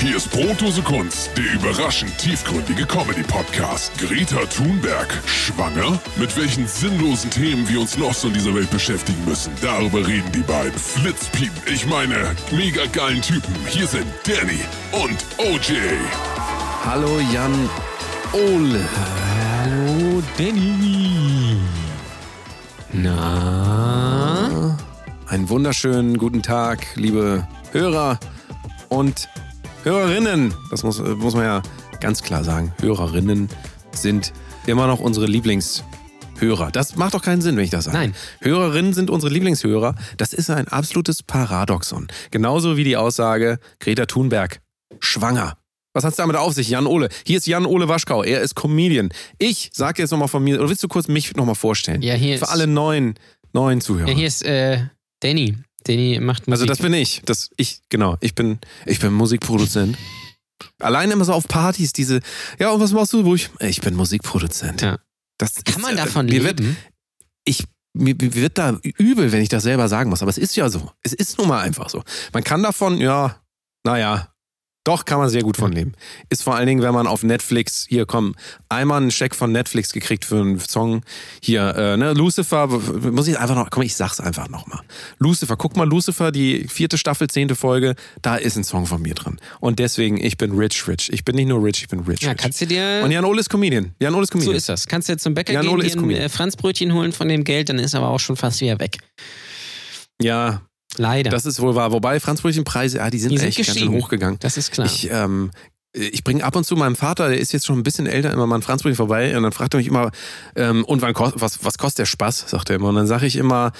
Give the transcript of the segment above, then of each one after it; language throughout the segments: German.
Hier ist Brotdose Kunst, der überraschend tiefgründige Comedy-Podcast. Greta Thunberg, schwanger? Mit welchen sinnlosen Themen wir uns noch so in dieser Welt beschäftigen müssen, darüber reden die beiden Flitzpiepen, ich meine, mega geilen Typen. Hier sind Danny und OJ. Hallo Jan Ole. Hallo Danny. Na? Einen wunderschönen guten Tag, liebe Hörer und Hörerinnen. Das muss, muss man ja ganz klar sagen. Hörerinnen sind immer noch unsere Lieblingshörer. Das macht doch keinen Sinn, wenn ich das sage. Nein. Hörerinnen sind unsere Lieblingshörer. Das ist ein absolutes Paradoxon. Genauso wie die Aussage Greta Thunberg, schwanger. Was hat's damit auf sich, Jan Ole? Hier ist Jan Ole Waschkau. Er ist Comedian. Ich sage jetzt nochmal von mir, oder willst du kurz mich nochmal vorstellen? Ja, hier Für ist- alle neuen, neuen Zuhörer. Ja, hier ist äh, Danny. Danny macht Musik. Also das bin ich. Das ich genau. Ich bin ich bin Musikproduzent. Allein immer so auf Partys diese. Ja und was machst du? Wo ich ich bin Musikproduzent. Ja. Das Kann ist, man äh, davon Wird, leben? ich mir, mir wird da übel, wenn ich das selber sagen muss. Aber es ist ja so. Es ist nun mal einfach so. Man kann davon ja, naja. Doch, kann man sehr gut von leben. Ist vor allen Dingen, wenn man auf Netflix, hier komm, einmal einen Scheck von Netflix gekriegt für einen Song. Hier, äh, ne, Lucifer, muss ich einfach noch, komm, ich sag's einfach nochmal. Lucifer, guck mal, Lucifer, die vierte Staffel, zehnte Folge, da ist ein Song von mir drin. Und deswegen, ich bin rich, rich. Ich bin nicht nur rich, ich bin rich. Ja, rich. kannst du dir. Und Jan Ole ist Comedian. Jan Ole ist so Comedian. ist das. Kannst du jetzt zum Bäcker Jan gehen, dir ein äh, Franzbrötchen holen von dem Geld, dann ist aber auch schon fast wieder weg. ja, Leider. das ist wohl wahr. Wobei Franzbrötchenpreise, ah, die sind Die sind echt ganz schön hochgegangen. das ist klar. Ich, ähm, ich bringe ab und zu meinem Vater, der ist jetzt schon ein bisschen älter, immer mal ein Franzbrötchen vorbei und dann fragt er mich immer, ähm, und wann kost, was, was kostet der Spaß, sagt er immer. Und dann sage ich immer,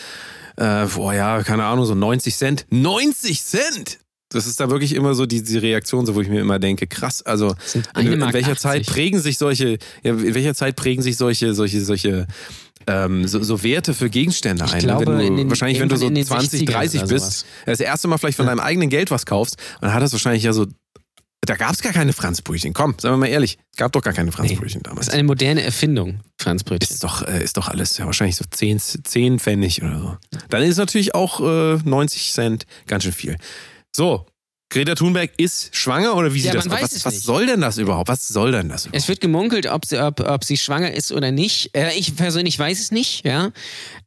äh, boah, ja, keine Ahnung, so 90 Cent. 90 Cent! Das ist da wirklich immer so die, die Reaktion, so wo ich mir immer denke, krass, also in, in welcher 80. Zeit prägen sich solche, ja, in welcher Zeit prägen sich solche, solche, solche ähm, so, so Werte für Gegenstände Ich ein. glaube, wenn du, den- wahrscheinlich, wenn du so irgendwann in den 20, 60ern 30 oder bist, das erste Mal vielleicht von deinem eigenen Geld was kaufst, dann hat das wahrscheinlich ja so. Da gab es gar keine Franzbrötchen. Komm, sagen wir mal ehrlich. Es gab doch gar keine Franzbrötchen Das damals. ist eine moderne Erfindung, Franzbrötchen. Ist doch, äh, ist doch alles ja wahrscheinlich so 10, 10 Pfennig oder so. Dann ist natürlich auch äh, 90 Cent ganz schön viel. So, Greta Thunberg ist schwanger oder wie Ja, sieht das aus? Was, was soll denn das überhaupt? Was soll denn das überhaupt? Es wird gemunkelt, ob sie, ob, ob sie schwanger ist oder nicht. Äh, ich persönlich weiß es nicht, ja.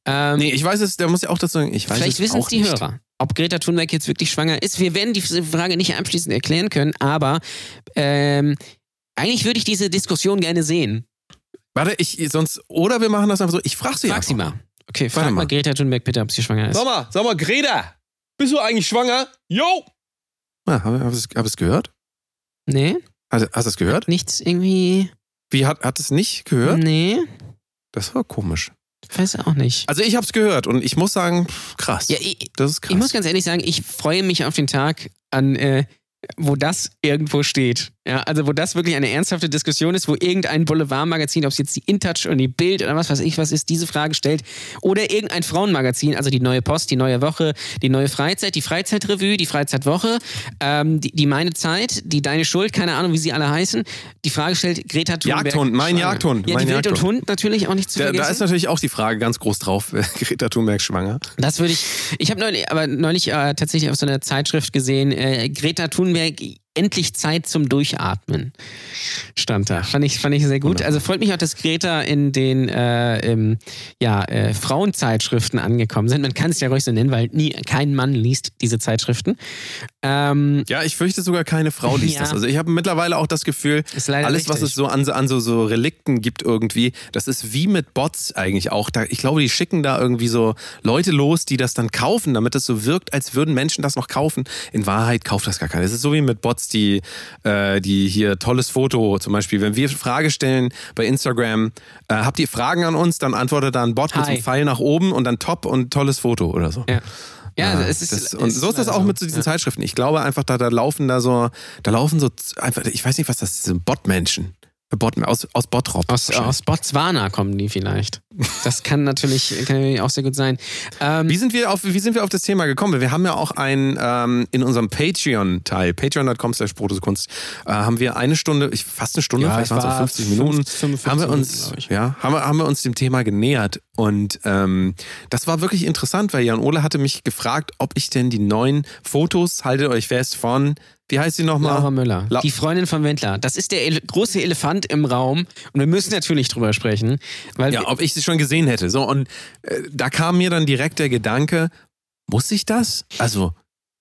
Ähm, Nee, ich weiß es, da muss ich auch dazu sagen, ich weiß Vielleicht es wissen auch es die nicht. Hörer, ob Greta Thunberg jetzt wirklich schwanger ist. Wir werden diese Frage nicht abschließend erklären können, aber ähm, eigentlich würde ich diese Diskussion gerne sehen. Warte, ich sonst oder wir machen das einfach so. Ich frage sie Frag einfach sie mal. Okay, frag Warte mal mal. Greta Thunberg bitte, ob sie schwanger ist. Sag mal, sag mal, Greta, bist du eigentlich schwanger? Jo! Ah, hab, hab, es- hab es gehört? Nee, Hast, hast du es gehört? nichts irgendwie. Wie hat, hat es nicht gehört? Nee, Das war komisch. weiß auch nicht. Also ich hab's gehört und ich muss sagen, krass. Ja, ich, das ist krass. ich muss ganz ehrlich sagen, ich freue mich auf den Tag, an äh, wo das irgendwo steht. Ja, also wo das wirklich eine ernsthafte Diskussion ist, wo irgendein Boulevardmagazin, ob es jetzt die InTouch oder die Bild oder was weiß ich was ist, diese Frage stellt. Oder irgendein Frauenmagazin, also die Neue Post, die Neue Woche, die Neue Freizeit, die Freizeitrevue, die Freizeitwoche, ähm, die, die Meine Zeit, die Deine Schuld, keine Ahnung, wie sie alle heißen, die Frage stellt, Greta Thunberg. Jagdhund, mein schwanger. Jagdhund, Ja, mein die Wild und. Hund natürlich auch nicht zu da, vergessen. da ist natürlich auch die Frage ganz groß drauf, Greta Thunberg schwanger. Das würde ich. Ich habe neulich, aber neulich äh, tatsächlich auf so einer Zeitschrift gesehen, äh, Greta Thunberg. Endlich Zeit zum Durchatmen. Stand da. Fand ich, fand ich sehr gut. Also freut mich auch, dass Greta in den äh, im, ja, äh, Frauenzeitschriften angekommen sind. Man kann es ja ruhig so nennen, weil nie, kein Mann liest diese Zeitschriften. Ähm, Ja, ich fürchte sogar keine Frau liest Ja. das. Also ich habe mittlerweile auch das Gefühl, alles, was richtig. es so an, an so, so Relikten gibt irgendwie, das ist wie mit Bots eigentlich auch. Da, ich glaube, die schicken da irgendwie so Leute los, die das dann kaufen, damit es so wirkt, als würden Menschen das noch kaufen. In Wahrheit kauft das gar keiner. Es ist so wie mit Bots, die, äh, die hier tolles Foto zum Beispiel. Wenn wir Frage stellen bei Instagram, äh, habt ihr Fragen an uns, dann antwortet da ein Bot mit so Hi. einem Pfeil nach oben und dann top und tolles Foto oder so. ja. Ja, Ah, es ist, das, es und so ist das auch mit so diesen Ja. Zeitschriften. Ich glaube einfach, da, da laufen da so, da laufen so einfach, ich weiß nicht, was das sind, Botmenschen. Bot, aus, aus Bottrop. Aus, aus Botswana kommen die vielleicht. Das kann natürlich, kann natürlich auch sehr gut sein. Ähm, Wie sind, wir auf, wie sind wir auf das Thema gekommen? Wir haben ja auch ein, ähm, in unserem Patreon-Teil, patreon.com slash Kunst, äh, haben wir eine Stunde, ich, fast eine Stunde, Ja, vielleicht waren es auch war 50 Minuten, 55 haben wir uns, ja, haben wir, haben wir uns dem Thema genähert. Und ähm, das war wirklich interessant, weil Jan Ole hatte mich gefragt, ob ich denn die neuen Fotos, haltet euch fest, von, Wie heißt sie nochmal? Laura Müller. La- die Freundin von Wendler. Das ist der ele große Elefant im Raum. Und wir müssen natürlich drüber sprechen. Weil Ja, ob ich sie schon gesehen hätte. So, und äh, da kam mir dann direkt der Gedanke, muss ich das? Also,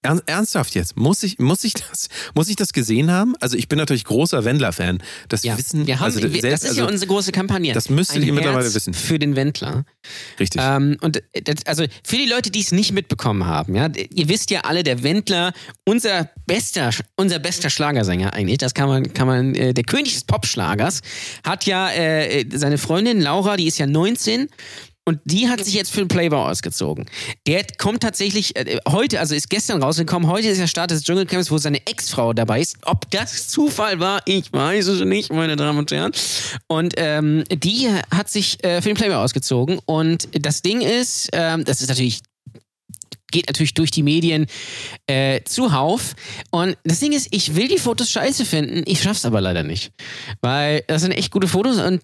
ernsthaft jetzt, muss ich, muss ich das, muss ich das gesehen haben? Also, ich bin natürlich großer Wendler-Fan. Das ja, wissen, wir haben, also, wir, selbst, das ist also, ja unsere große Kampagne. das müsstet Ein ihr mittlerweile wissen. Für den Wendler. richtig. Ähm, und äh, das, also für die Leute, die es nicht mitbekommen haben, ja, ihr wisst ja alle, der Wendler, unser bester, unser bester Schlagersänger eigentlich, das kann man, kann man, äh, der König des Popschlagers, hat ja äh, äh, seine Freundin Laura, die ist ja 19. Und die hat sich jetzt für den Playboy ausgezogen. Der kommt tatsächlich äh, heute, also ist gestern rausgekommen, heute ist der Start des Dschungelcamps, wo seine Ex-Frau dabei ist. Ob das Zufall war, ich weiß es nicht, meine Damen und Herren. Und ähm, die hat sich äh, für den Playboy ausgezogen. Und das Ding ist, ähm, das ist natürlich geht natürlich durch die Medien äh, zuhauf. Und das Ding ist, ich will die Fotos scheiße finden, ich schaff's aber leider nicht. Weil das sind echt gute Fotos und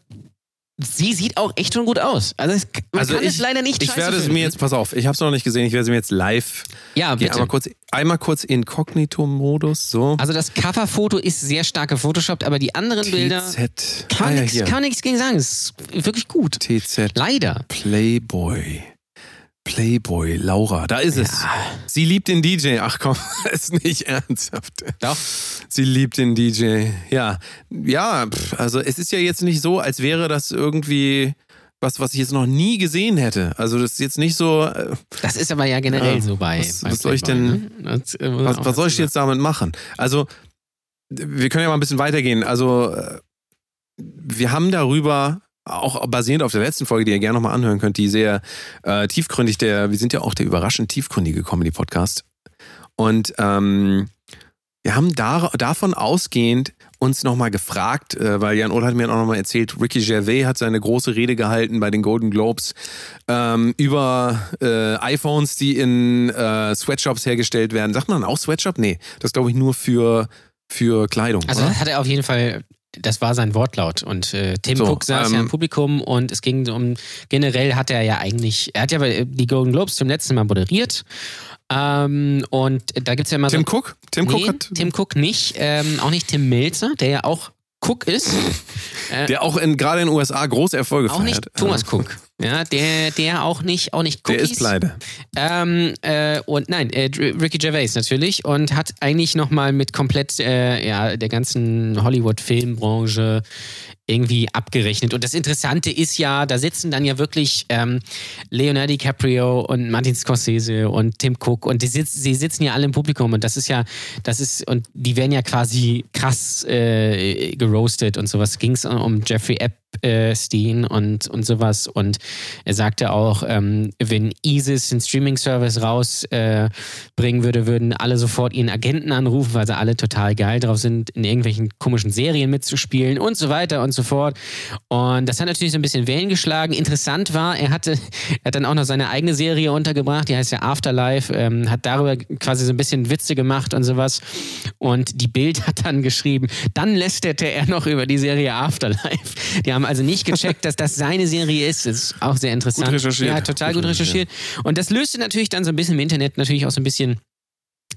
sie sieht auch echt schon gut aus. Also, es, man also kann ich, es leider nicht ich werde es finden. mir jetzt, pass auf, ich habe es noch nicht gesehen, ich werde es mir jetzt live Ja, bitte. Einmal kurz, einmal kurz Inkognito-Modus, so. Also das Coverfoto ist sehr stark gefotoshoppt, aber die anderen Bilder TZ. kann Ah, nichts kann nichts gegen sagen. Es ist wirklich gut. TZ. Leider. Playboy. Playboy, Laura, da ist es. Sie liebt den DJ. Ach komm, ist nicht ernsthaft. Doch. Sie liebt den DJ. Ja, ja, also es ist ja jetzt nicht so, als wäre das irgendwie was, was ich jetzt noch nie gesehen hätte. Also das ist jetzt nicht so, äh, Das ist aber ja generell Ja, so bei. was- bei was soll ich denn- ne? Was, was soll ich jetzt damit machen? Also wir können ja mal ein bisschen weitergehen. Also äh, wir haben darüber auch basierend auf der letzten Folge, die ihr gerne nochmal anhören könnt, die sehr äh, tiefgründig, der, wir sind ja auch der überraschend tiefgründige Comedy-Podcast. Und ähm, wir haben da, davon ausgehend uns nochmal gefragt, äh, weil Jan Ohl hat mir auch nochmal erzählt, Ricky Gervais hat seine große Rede gehalten bei den Golden Globes ähm, über äh, iPhones, die in äh, Sweatshops hergestellt werden. Sagt man auch Sweatshop? Nee, das glaube ich nur für, für Kleidung. Also oder? hat er auf jeden Fall, das war sein Wortlaut. Und äh, Tim So, Cook saß ähm, ja im Publikum und es ging um, generell hat er ja eigentlich, er hat ja bei- die Golden Globes zum letzten Mal moderiert. Ähm, und da gibt es ja immer Tim so. Cook? Tim nee, Cook hat. Tim Cook nicht, ähm, auch nicht Tim Melzer, der ja auch Cook ist. Äh, Der auch in, gerade in den USA große Erfolge auch feiert. nicht Thomas Cook. Ja, der, der auch nicht, auch nicht Der Cookies. ist pleite. Ähm, äh, und nein, äh, Ricky Gervais natürlich und hat eigentlich nochmal mit komplett äh, ja, der ganzen Hollywood-Filmbranche irgendwie abgerechnet. Und das Interessante ist ja, da sitzen dann ja wirklich ähm, Leonardo DiCaprio und Martin Scorsese und Tim Cook und die sitz, sie sitzen ja alle im Publikum und das ist ja, das ist, und die werden ja quasi krass äh, geroastet und sowas. Ging es um Jeffrey Epstein und, und sowas. Und er sagte auch, ähm, wenn ISIS den Streaming-Service rausbringen äh, würde, würden alle sofort ihren Agenten anrufen, weil sie alle total geil drauf sind, in irgendwelchen komischen Serien mitzuspielen und so weiter und so fort. Und das hat natürlich so ein bisschen Wellen geschlagen. Interessant war, er hatte, er hat dann auch noch seine eigene Serie untergebracht, die heißt ja Afterlife, ähm, hat darüber quasi so ein bisschen Witze gemacht und sowas. Und die Bild hat dann geschrieben, dann lästerte er noch über die Serie Afterlife. Die haben also nicht gecheckt, dass das seine Serie ist. Das ist auch sehr interessant. Gut recherchiert. Ja, total Gut recherchiert. Und das löste natürlich dann so ein bisschen im Internet natürlich auch so ein bisschen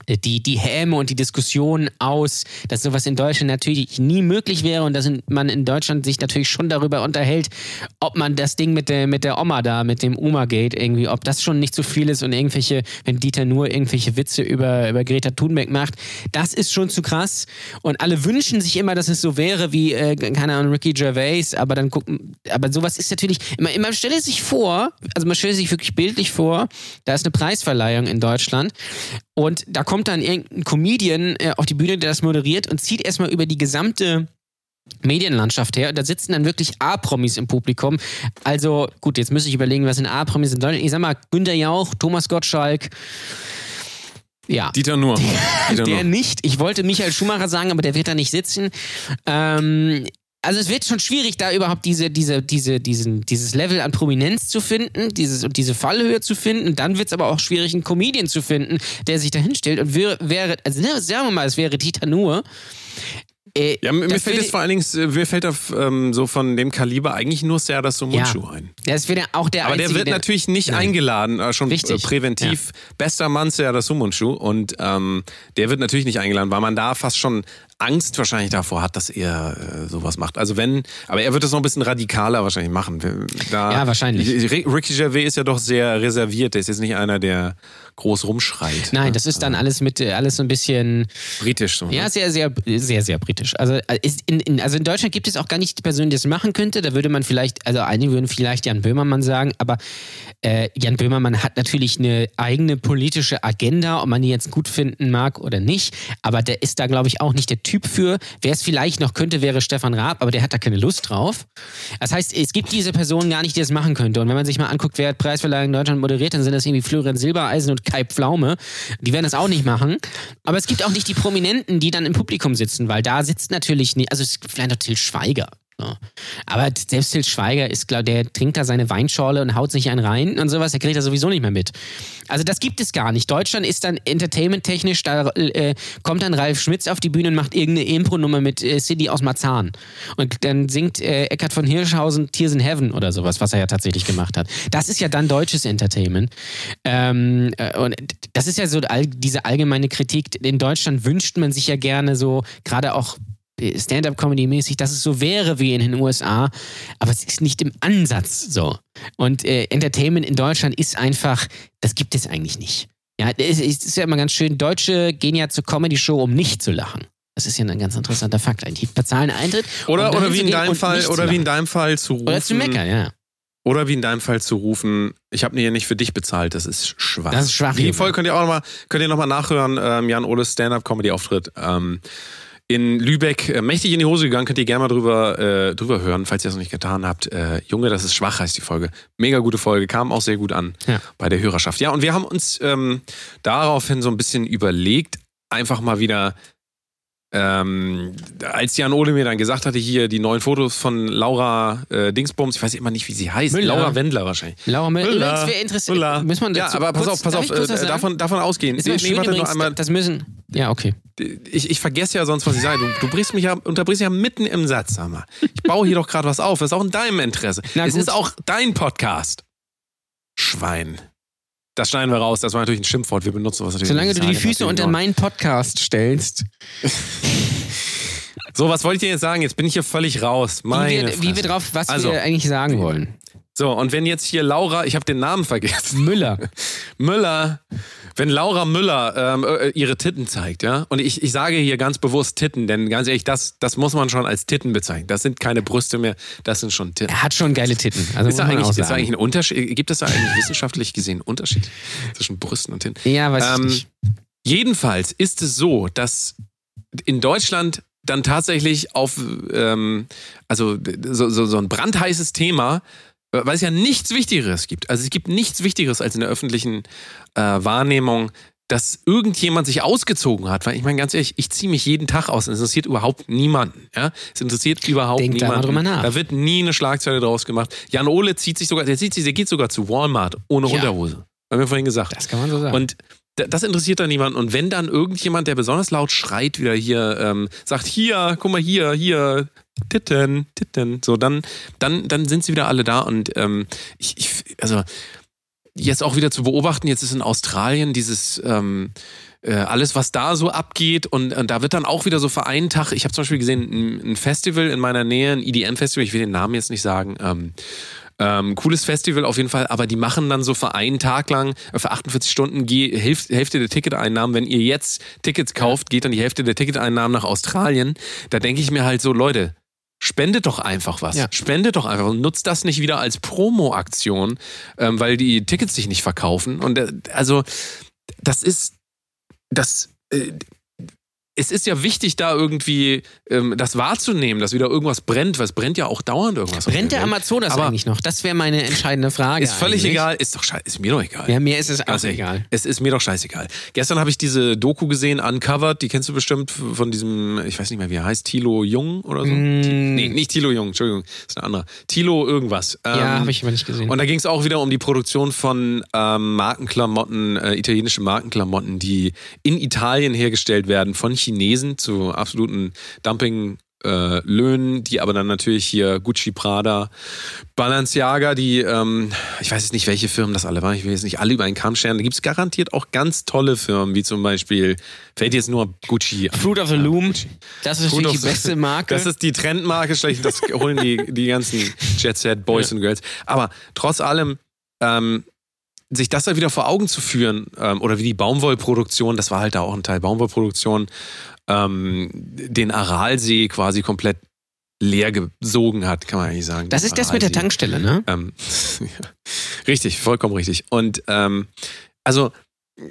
die, die Häme und die Diskussion aus, dass sowas in Deutschland natürlich nie möglich wäre und dass man in Deutschland sich natürlich schon darüber unterhält, ob man das Ding mit der, mit der Oma da, mit dem Oma-Gate irgendwie, ob das schon nicht zu viel ist und irgendwelche, wenn Dieter nur irgendwelche Witze über, über Greta Thunberg macht, das ist schon zu krass. Und alle wünschen sich immer, dass es so wäre wie, äh, keine Ahnung, Ricky Gervais, aber dann gucken, aber sowas ist natürlich, man, man stelle sich vor, also man stelle sich wirklich bildlich vor, da ist eine Preisverleihung in Deutschland und da kommt dann irgendein Comedian äh, auf die Bühne, der das moderiert und zieht erstmal über die gesamte Medienlandschaft her. Und da sitzen dann wirklich A-Promis im Publikum. Also, gut, jetzt müsste ich überlegen, was sind A-Promis in Deutschland. Ich sag mal, Günter Jauch, Thomas Gottschalk. Ja. Dieter Nuhr. Dieter Der Nuhr. nicht. Ich wollte Michael Schumacher sagen, aber der wird da nicht sitzen. Ähm, also es wird schon schwierig, da überhaupt diese, diese, diese, diesen, dieses Level an Prominenz zu finden, dieses und diese Fallhöhe zu finden. Dann wird es aber auch schwierig, einen Comedian zu finden, der sich da hinstellt und wäre, wäre also ne, sagen wir mal, es wäre Dieter Nuhr. Äh, Ja, mir fällt jetzt vor allen Dingen, äh, mir fällt auf, ähm, so von dem Kaliber eigentlich nur Serdar Sumunchu ein. Das wäre auch der Aber einzige, der wird natürlich nicht Nein. eingeladen, äh, schon Richtig. äh, präventiv. Bester Mann Serdar Sumunchu und ähm, der wird natürlich nicht eingeladen, weil man da fast schon Angst wahrscheinlich davor hat, dass er äh, sowas macht. Also wenn, aber er wird das noch ein bisschen radikaler wahrscheinlich machen. Da, Ja, wahrscheinlich. Ricky Gervais ist ja doch sehr reserviert. Der ist jetzt nicht einer, der groß rumschreit. Nein, das ist dann alles mit äh, alles so ein bisschen Britisch so. Ja, ne? sehr, sehr, sehr, sehr britisch. Also, äh, in, in, also in Deutschland gibt es auch gar nicht die Person, die das machen könnte. Da würde man vielleicht, also einige würden vielleicht Jan Böhmermann sagen, aber äh, Jan Böhmermann hat natürlich eine eigene politische Agenda, ob man die jetzt gut finden mag oder nicht. Aber der ist da, glaube ich, auch nicht der Typ für. Wer es vielleicht noch könnte, wäre Stefan Raab, aber der hat da keine Lust drauf. Das heißt, es gibt diese Person gar nicht, die das machen könnte. Und wenn man sich mal anguckt, wer hat Preisverleihung in Deutschland moderiert, dann sind das irgendwie Florian Silbereisen und Kai Pflaume. Die werden das auch nicht machen. Aber es gibt auch nicht die Prominenten, die dann im Publikum sitzen, weil da sitzt natürlich nicht, also es gibt vielleicht noch Till Schweiger. So. Aber selbst Till Schweiger ist, glaub, der trinkt da seine Weinschorle und haut sich einen rein und sowas, der kriegt er sowieso nicht mehr mit. Also das gibt es gar nicht. Deutschland ist dann entertainment-technisch, da äh, kommt dann Ralf Schmitz auf die Bühne und macht irgendeine Impro-Nummer mit äh, Cindy aus Marzahn. Und dann singt äh, Eckhard von Hirschhausen Tears in Heaven oder sowas, was er ja tatsächlich gemacht hat. Das ist ja dann deutsches Entertainment. Ähm, äh, und das ist ja so all, diese allgemeine Kritik. In Deutschland wünscht man sich ja gerne so, gerade auch Stand-up-Comedy-mäßig, dass es so wäre wie in den USA, aber es ist nicht im Ansatz so. Und äh, Entertainment in Deutschland ist einfach, das gibt es eigentlich nicht. Ja, es ist, ja immer ganz schön, Deutsche gehen ja zur Comedy-Show, um nicht zu lachen. Das ist ja ein ganz interessanter Fakt eigentlich. Die bezahlen Eintritt. Oder, oder wie in deinem Fall, oder wie in deinem Fall zu rufen. Oder zu meckern, ja. Oder wie in deinem Fall zu rufen, ich habe hier nicht für dich bezahlt, das ist schwach. Das ist schwach, Die. Folge könnt ihr auch nochmal, noch mal nachhören, ähm, Jan Ohles Stand-Up-Comedy-Auftritt. Ähm, in Lübeck, äh, mächtig in die Hose gegangen, könnt ihr gerne mal drüber, äh, drüber hören, falls ihr das noch nicht getan habt. Äh, Junge, das ist schwach, heißt die Folge. Mega gute Folge, kam auch sehr gut an Ja. bei der Hörerschaft. Ja, und wir haben uns ähm, daraufhin so ein bisschen überlegt, einfach mal wieder ähm, als Jan Ole mir dann gesagt hatte, hier die neuen Fotos von Laura äh, Dingsbums, ich weiß immer nicht, wie sie heißt. Müller. Laura Wendler wahrscheinlich. Laura Müller. Müller. Übrigens, wer interessiert, Müller. muss man Ja, dazu aber pass kurz- auf, pass auf, äh, davon, davon ausgehen. Ist Nee, schön warte übrigens, einmal. das müssen, ja, okay. Ich, ich vergesse ja sonst, was ich sage. Du, du brichst mich ja, unterbrichst ja mitten im Satz, sag mal. Ich baue hier doch gerade was auf. Das ist auch in deinem Interesse. Na es gut. ist auch dein Podcast. Schwein. Das schneiden wir raus. Das war natürlich ein Schimpfwort. Wir benutzen was natürlich. Solange du die Füße unter meinen Podcast stellst, So, was wollte ich dir jetzt sagen? Jetzt bin ich hier völlig raus. wie Meine wir, wie wir drauf, was Also. wir eigentlich sagen wollen. So, und wenn jetzt hier Laura, ich habe den Namen vergessen. Müller. Müller, wenn Laura Müller ähm, äh, ihre Titten zeigt, ja, und ich, ich sage hier ganz bewusst Titten, denn ganz ehrlich, das, das muss man schon als Titten bezeichnen. Das sind keine Brüste mehr, das sind schon Titten. Er hat schon geile Titten. Also Ist da, eigentlich, ist da eigentlich ein Unterschied? Gibt es da eigentlich wissenschaftlich gesehen einen Unterschied zwischen Brüsten und Titten? Ja, weiß Ähm, ich nicht. Jedenfalls ist es so, dass in Deutschland dann tatsächlich auf, ähm, also so, so, so ein brandheißes Thema, äh, weil es ja nichts Wichtigeres gibt. Also es gibt nichts Wichtigeres als in der öffentlichen äh, Wahrnehmung, dass irgendjemand sich ausgezogen hat. Weil ich meine, ganz ehrlich, ich ziehe mich jeden Tag aus. Es interessiert überhaupt niemanden. Ja? Es interessiert überhaupt Denk da mal niemanden. drüber nach. Da wird nie eine Schlagzeile draus gemacht. Jan Ole zieht sich sogar, der zieht sich, der geht sogar zu Walmart ohne Ja. Unterhose. Haben wir vorhin gesagt. Das kann man so sagen. Und das interessiert dann niemanden. Und wenn dann irgendjemand, der besonders laut schreit, wieder hier ähm, sagt, hier, guck mal hier, hier, Titten, Titten, so, dann, dann, dann sind sie wieder alle da. Und ähm, ich, ich, also jetzt auch wieder zu beobachten, jetzt ist in Australien dieses ähm, äh, alles, was da so abgeht und, und da wird dann auch wieder so für einen Tag, ich habe zum Beispiel gesehen, ein, ein Festival in meiner Nähe, ein EDM-Festival, ich will den Namen jetzt nicht sagen, ähm, ähm, cooles Festival auf jeden Fall, aber die machen dann so für einen Tag lang, äh, für 48 Stunden, die Hälfte, Hälfte der Ticketeinnahmen, wenn ihr jetzt Tickets kauft, geht dann die Hälfte der Ticketeinnahmen nach Australien. Da denke ich mir halt so, Leute, spendet doch einfach was. Ja. Spendet doch einfach und nutzt das nicht wieder als Promo-Aktion, ähm, weil die Tickets sich nicht verkaufen. Und äh, also, das ist, das, äh, es ist ja wichtig, da irgendwie ähm, das wahrzunehmen, dass wieder irgendwas brennt, weil es brennt ja auch dauernd irgendwas. Brennt der Welt. Amazonas Aber- eigentlich noch? Das wäre meine entscheidende Frage. Ist völlig eigentlich. egal, ist doch scheiße, ist mir doch egal. Ja, mir ist es auch ehrlich, egal. Es ist mir doch scheißegal. Gestern habe ich diese Doku gesehen, Uncovered, die kennst du bestimmt von diesem, ich weiß nicht mehr, wie er heißt, Tilo Jung oder so? Mm. Nee, nicht Tilo Jung, Entschuldigung, ist ein anderer. Tilo irgendwas. Ja, Ähm, habe ich aber nicht gesehen. und da ging es auch wieder um die Produktion von ähm, Markenklamotten, äh, italienische Markenklamotten, die in Italien hergestellt werden von Chinesen zu absoluten Dumping äh, Löhnen, die aber dann natürlich hier Gucci, Prada, Balenciaga, die, ähm, ich weiß jetzt nicht, welche Firmen das alle waren, ich will jetzt nicht alle über einen Kamm scheren, da gibt es garantiert auch ganz tolle Firmen, wie zum Beispiel, fällt jetzt nur Gucci an. Fruit of the Loom, das ist Fruit natürlich die beste Marke. Das ist die Trendmarke, schlecht, das holen die, die ganzen Jet Set Boys und Girls. Aber trotz allem, ähm, sich das da wieder vor Augen zu führen, ähm, oder wie die Baumwollproduktion, das war halt da auch ein Teil Baumwollproduktion, ähm, den Aralsee quasi komplett leer gesogen hat, kann man eigentlich sagen. das ist das mit der. Tankstelle, ne? Ähm, ja. Richtig, vollkommen richtig. Und ähm, also,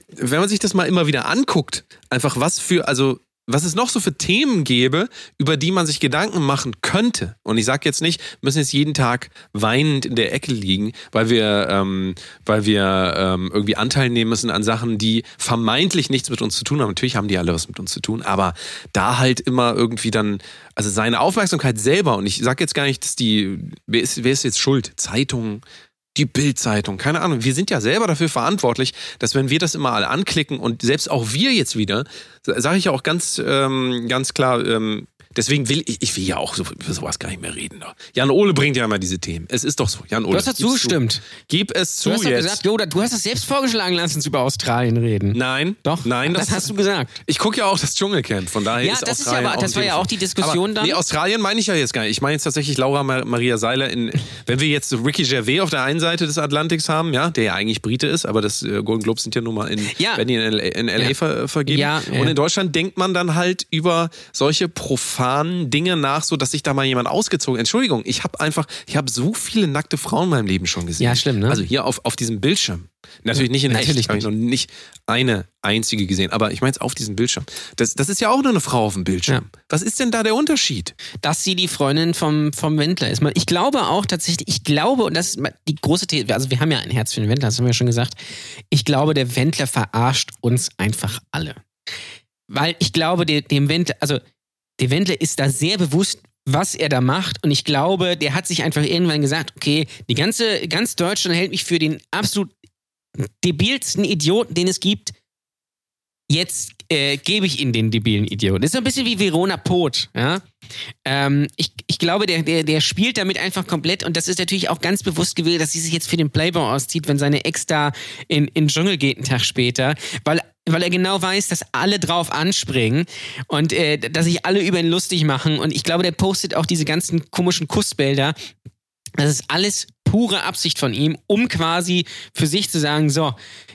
wenn man sich das mal immer wieder anguckt, einfach was für, also was es noch so für Themen gäbe, über die man sich Gedanken machen könnte. Und ich sage jetzt nicht, wir müssen jetzt jeden Tag weinend in der Ecke liegen, weil wir, ähm, weil wir ähm, irgendwie Anteil nehmen müssen an Sachen, die vermeintlich nichts mit uns zu tun haben. Natürlich haben die alle was mit uns zu tun, aber da halt immer irgendwie dann, also seine Aufmerksamkeit selber, und ich sage jetzt gar nicht, dass die, wer ist, wer ist jetzt schuld? Zeitungen, die Bildzeitung, keine Ahnung. Wir sind ja selber dafür verantwortlich, dass wenn wir das immer alle anklicken und selbst auch wir jetzt wieder, sage ich ja auch ganz, ähm, ganz klar, ähm, deswegen will ich, ich will ja auch so, über sowas gar nicht mehr reden. doch. Jan Ole bringt ja immer diese Themen. Es ist doch so. Jan Ole. Du hast dazu gib's zu. gestimmt. Gib es zu Du hast jetzt. gesagt, du hast es selbst vorgeschlagen, lass uns über Australien reden. Nein, Doch, nein, das, hast du gesagt. Ich gucke ja auch das Dschungelcamp, von daher Ja, ist das ist ja Australien aber- das war ja auch die Diskussion aber, dann. Nee, Australien meine ich ja jetzt gar nicht. Ich meine jetzt tatsächlich Laura Ma Maria Seiler in, wenn wir jetzt Ricky Gervais auf der einen Seite des Atlantiks haben, ja, der ja eigentlich Brite ist, aber das äh, Golden Globes sind ja nun mal in, Ja. in LA, in LA Ja. ver vergeben. Ja. Und in Deutschland denkt man dann halt über solche profanen Dinge nach, so dass sich da mal jemand ausgezogen. Entschuldigung, ich habe einfach, ich habe so viele nackte Frauen in meinem Leben schon gesehen. Ja, schlimm, ne? Also hier auf, auf diesem Bildschirm. Natürlich nicht in Natürlich echt, ich noch nicht eine einzige gesehen, aber ich meine jetzt auf diesem Bildschirm. Das, das ist ja auch nur eine Frau auf dem Bildschirm. Was ist denn da der Unterschied? dass sie die Freundin vom, vom Wendler ist. Ich glaube auch tatsächlich, ich glaube, und das ist die große These, also wir haben ja ein Herz für den Wendler, das haben wir ja schon gesagt. Ich glaube, der Wendler verarscht uns einfach alle. Weil ich glaube, dem Wendler, also der Wendler ist da sehr bewusst, was er da macht. Und ich glaube, der hat sich einfach irgendwann gesagt, okay, die ganze, ganz Deutschland hält mich für den absolut debilsten Idioten, den es gibt. Jetzt äh, gebe ich ihnen den debilen Idioten. Das ist so ein bisschen wie Verona Pot, ja. Ähm, ich, ich glaube, der, der, der spielt damit einfach komplett und das ist natürlich auch ganz bewusst gewählt, dass sie sich jetzt für den Playboy auszieht, wenn seine Ex da in, in den Dschungel geht einen Tag später, weil, weil er genau weiß, dass alle drauf anspringen und äh, dass sich alle über ihn lustig machen und ich glaube, der postet auch diese ganzen komischen Kussbilder. Das ist alles pure Absicht von ihm, um quasi für sich zu sagen, so,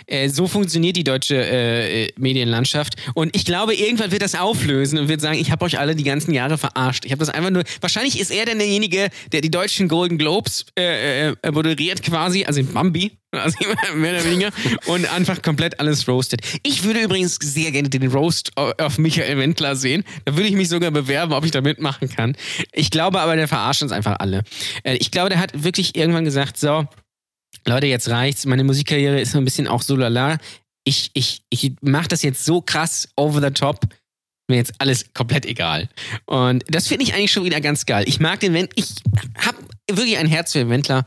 äh, so funktioniert die deutsche äh, äh, Medienlandschaft. Und ich glaube, irgendwann wird das auflösen und wird sagen, ich habe euch alle die ganzen Jahre verarscht. Ich habe das einfach nur. Wahrscheinlich ist er dann derjenige, der die deutschen Golden Globes äh, äh, moderiert quasi, also Bambi. Also mehr oder weniger. Und einfach komplett alles roastet. Ich würde übrigens sehr gerne den Roast auf Michael Wendler sehen. Da würde ich mich sogar bewerben, ob ich da mitmachen kann. Ich glaube aber, der verarscht uns einfach alle. Äh, Ich glaube, der hat wirklich irgendwann gesagt, so, Leute, jetzt reicht's. Meine Musikkarriere ist so ein bisschen auch so lala. Ich, ich, ich mache das jetzt so krass over the top. Mir jetzt alles komplett egal. Und das finde ich eigentlich schon wieder ganz geil. Ich mag den Wendler. Ich habe wirklich ein Herz für den Wendler.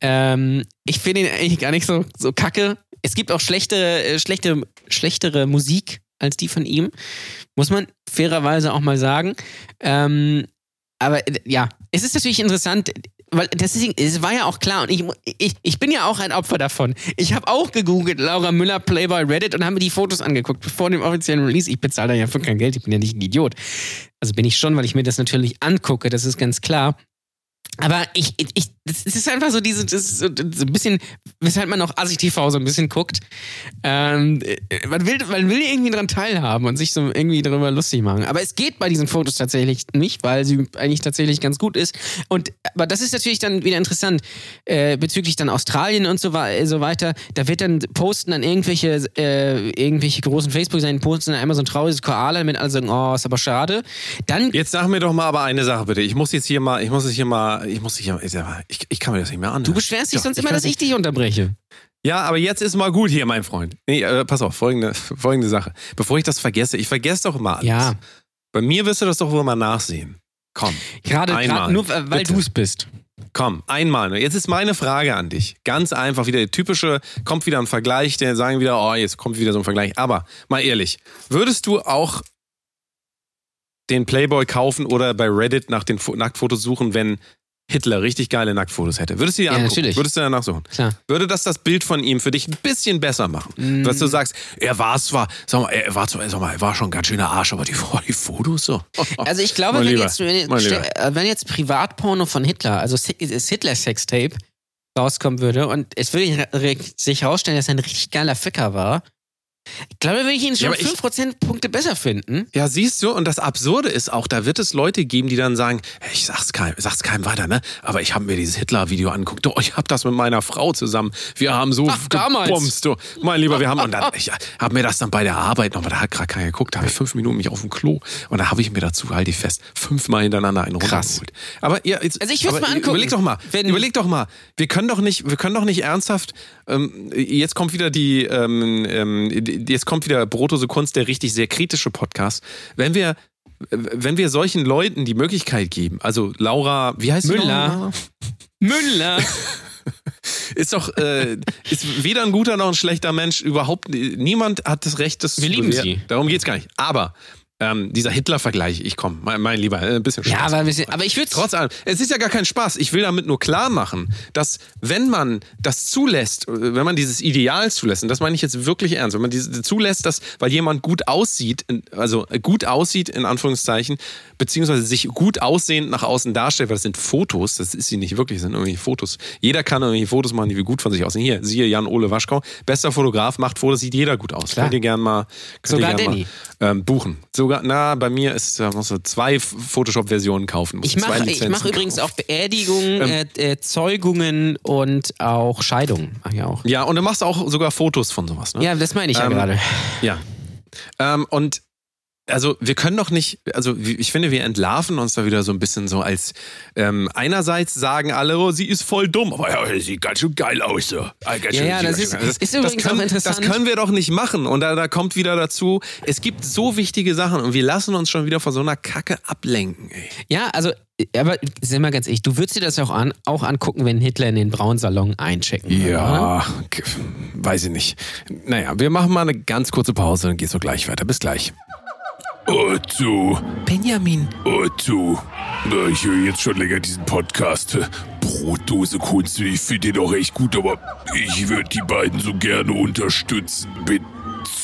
Ähm, ich finde ihn eigentlich gar nicht so, so kacke. Es gibt auch schlechte, äh, schlechte, schlechtere Musik als die von ihm. Muss man fairerweise auch mal sagen. Ähm, aber äh, ja, es ist natürlich interessant, weil ist, es war ja auch klar und ich, ich, ich bin ja auch ein Opfer davon. Ich habe auch gegoogelt, Laura Müller Playboy Reddit und habe mir die Fotos angeguckt, bevor dem offiziellen Release. Ich bezahle da ja für kein Geld, ich bin ja nicht ein Idiot. Also bin ich schon, weil ich mir das natürlich angucke, das ist ganz klar. Aber ich, ich, das ist einfach so diese, das so ein bisschen, weshalb man auch Assi TV so ein bisschen guckt. Ähm, äh, man, will, man will irgendwie dran teilhaben und sich so irgendwie darüber lustig machen. Aber es geht bei diesen Fotos tatsächlich nicht, weil sie eigentlich tatsächlich ganz gut ist. Und aber das ist natürlich dann wieder interessant äh, bezüglich dann Australien und so, so weiter. Da wird dann posten dann irgendwelche äh, irgendwelche großen Facebook-Seiten posten dann einmal so ein trauriges Koala mit alle sagen, oh, ist aber schade. Dann Jetzt sag mir doch mal aber eine Sache bitte. Ich muss jetzt hier mal, ich muss es hier mal, ich muss hier, ich, ich, kann mir das nicht mehr an. du beschwerst dich Doch, sonst immer, dass ich dich unterbreche. Ja, aber jetzt ist mal gut hier, mein Freund. Nee, äh, pass auf, folgende, folgende Sache. Bevor ich das vergesse, ich vergesse doch immer alles. Ja. Bei mir wirst du das doch wohl mal nachsehen. Komm, Gerade Einmal, nur, äh, weil du es bist. komm, einmal. Jetzt ist meine Frage an dich. Ganz einfach wieder der typische, kommt wieder ein Vergleich, der sagen wieder, oh, jetzt kommt wieder so ein Vergleich. Aber mal ehrlich, würdest du auch den Playboy kaufen oder bei Reddit nach den Fo Nacktfotos suchen, wenn Hitler richtig geile Nacktfotos hätte. Würdest du die Ja, angucken? natürlich. Würdest du danach suchen? Klar. Würde das das Bild von ihm für dich ein bisschen besser machen? Mm. Dass du sagst, er war zwar, sag mal, er war zwar, sag mal, er war schon ein ganz schöner Arsch, aber die, die Fotos so. Also ich glaube, wenn Lieber, jetzt, wenn, äh, wenn jetzt Privatporno von Hitler, also Se- das Hitler-Sextape, rauskommen würde und es würde sich herausstellen, dass er ein richtig geiler Ficker war, ich glaube, würde ich ihn schon Ja, aber ich- 5 Prozentpunkte besser finden. Ja, siehst du, und das Absurde ist auch, da wird es Leute geben, die dann sagen, ich sag's keinem, sag's keinem weiter, ne? Aber ich habe mir dieses Hitler-Video angeguckt. Du, ich habe das mit meiner Frau zusammen. Wir haben so Ach, damals. gebumst, du. Mein Lieber, wir haben, und dann, ich habe mir das dann bei der Arbeit noch, da hat gerade keiner geguckt, da habe ich fünf Minuten mich auf dem Klo und da habe ich mir dazu, halte ich fest, fünfmal hintereinander einen Krass. runtergeholt. Aber ja, jetzt, Also ich würd's aber mal angucken. Überleg doch mal, Wenn- überleg doch mal, wir können doch nicht, wir können doch nicht ernsthaft, ähm, jetzt kommt wieder die, ähm, ähm, die- jetzt kommt wieder Brotose Kunst, der richtig sehr kritische Podcast. Wenn wir, wenn wir solchen Leuten die Möglichkeit geben, also Laura, wie heißt sie Müller. noch? Müller. Ist doch, äh, ist weder ein guter noch ein schlechter Mensch, überhaupt, niemand hat das Recht, das Wir zu lieben bewerten. sie. Darum geht's gar nicht. Aber, ähm, dieser Hitler-Vergleich, ich komm, mein, mein Lieber, äh, ein bisschen Ja, Spaß. aber, ein bisschen, aber ich würde Trotz allem, es ist ja gar kein Spaß. Ich will damit nur klar machen, dass wenn man das zulässt, äh, wenn man dieses Ideal zulässt, und das meine ich jetzt wirklich ernst, wenn man diese zulässt, dass, weil jemand gut aussieht, also äh, gut aussieht, in Anführungszeichen, beziehungsweise sich gut aussehend nach außen darstellt, weil das sind Fotos, das ist sie nicht wirklich, das sind irgendwie Fotos. Jeder kann irgendwie Fotos machen, die wie gut von sich aussehen. Hier, siehe Jan-Ole Waschkau, bester Fotograf, macht Fotos, sieht jeder gut aus. Klar. Könnt ihr gern mal, könnt Sogar ihr gern Danny. mal ähm, buchen. Sogar, na, bei mir ist, da musst du zwei Photoshop-Versionen kaufen. Ich mache mach übrigens kaufen. auch Beerdigungen, Ähm. äh, äh, Zeugungen und auch Scheidungen. Mach ich auch. Ja, und du machst auch sogar Fotos von sowas, ne? Ja, das meine ich ja Ähm, gerade. Ja. Ähm, und also wir können doch nicht, also ich finde, wir entlarven uns da wieder so ein bisschen so als ähm, einerseits sagen alle, oh, sie ist voll dumm, aber ja, sie sieht ganz schön geil aus. So. Ah, ganz Ja, schön- ja, das ist- schön- ist übrigens können, auch interessant. Das können wir doch nicht machen. Und da, da kommt wieder dazu, es gibt so wichtige Sachen und wir lassen uns schon wieder von so einer Kacke ablenken. Ey. Ja, also, aber sind wir ganz ehrlich, du würdest dir das auch, an, auch angucken, wenn Hitler in den Braunsalon einchecken würde, oder? Ja, okay, weiß ich nicht. Naja, wir machen mal eine ganz kurze Pause, dann geht's so gleich weiter. Bis gleich. Otto, Benjamin. Otto. Ich höre jetzt schon länger diesen Podcast. Brotdose Kunst, ich finde den auch echt gut, aber ich würde die beiden so gerne unterstützen mit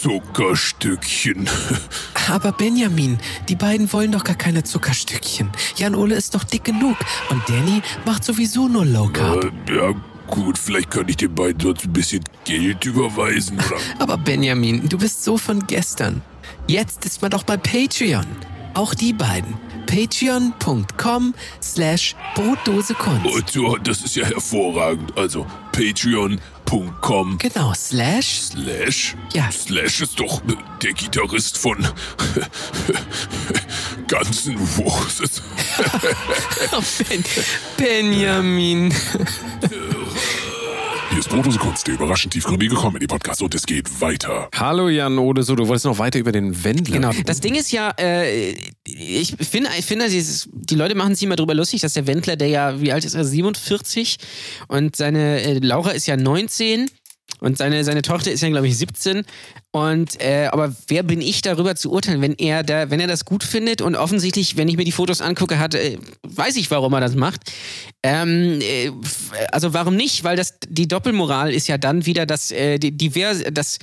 Zuckerstückchen. Aber Benjamin, die beiden wollen doch gar keine Zuckerstückchen. Jan-Ole ist doch dick genug und Danny macht sowieso nur Low Carb. Äh, ja, gut, vielleicht kann ich den beiden sonst ein bisschen Geld überweisen oder. Aber Benjamin, du bist so von gestern. Jetzt ist man doch bei Patreon. Auch die beiden. Patreon.com slash Brotdosekunst. Otto, das ist ja hervorragend. Also patreon.com Genau, slash. Slash? Ja. Slash ist doch der Gitarrist von ganzen. Oh, ben Benjamin. Ist Brotose Kunst, der überraschend tiefgründige Comedy-Podcast und es geht weiter. Hallo Jan Ode, so, du wolltest noch weiter über den Wendler. Genau. Das Ding ist ja, äh, ich finde, ich finde dieses, die Leute machen sich immer drüber lustig, dass der Wendler, der ja, wie alt ist er, 47 und seine äh, Laura ist ja 19 und seine, seine Tochter ist ja, glaube ich, 17. Und äh, aber wer bin ich darüber zu urteilen, wenn er da, wenn er das gut findet und offensichtlich, wenn ich mir die Fotos angucke, hat, äh, weiß ich, warum er das macht. Ähm, äh, also warum nicht? Weil das die Doppelmoral ist ja dann wieder, dass äh, die divers, dass,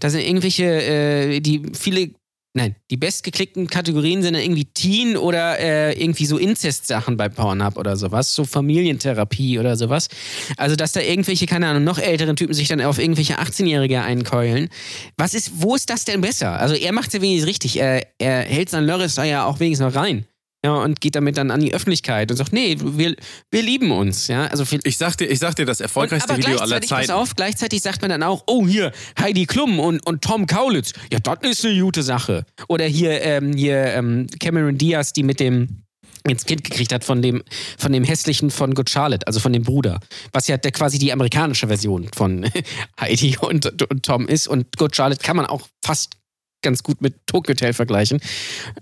dass irgendwelche, äh, die viele Nein, die bestgeklickten Kategorien sind dann irgendwie Teen oder äh, irgendwie so Inzest-Sachen bei Pornhub oder sowas, so Familientherapie oder sowas. Also, dass da irgendwelche, keine Ahnung, noch älteren Typen sich dann auf irgendwelche 18-Jährige einkeulen. Was ist, wo ist das denn besser? Also, er macht es ja wenigstens richtig. Er, er hält sein Lörres da ja auch wenigstens noch rein. Ja, und geht damit dann an die Öffentlichkeit und sagt, nee, wir, wir lieben uns. Ja, also viel, Ich sag dir, ich sag dir, das erfolgreichste aber Video aller gleichzeitig, pass Zeiten. auf, gleichzeitig sagt man dann auch, oh hier, Heidi Klum und, und Tom Kaulitz. Ja, das ist eine gute Sache. Oder hier, ähm, hier ähm, Cameron Diaz, die mit dem ins Kind gekriegt hat von dem, von dem hässlichen von Good Charlotte, also von dem Bruder. Was ja der, quasi die amerikanische Version von Heidi und, und Tom ist. Und Good Charlotte kann man auch fast ganz gut mit Tokyo Hotel vergleichen.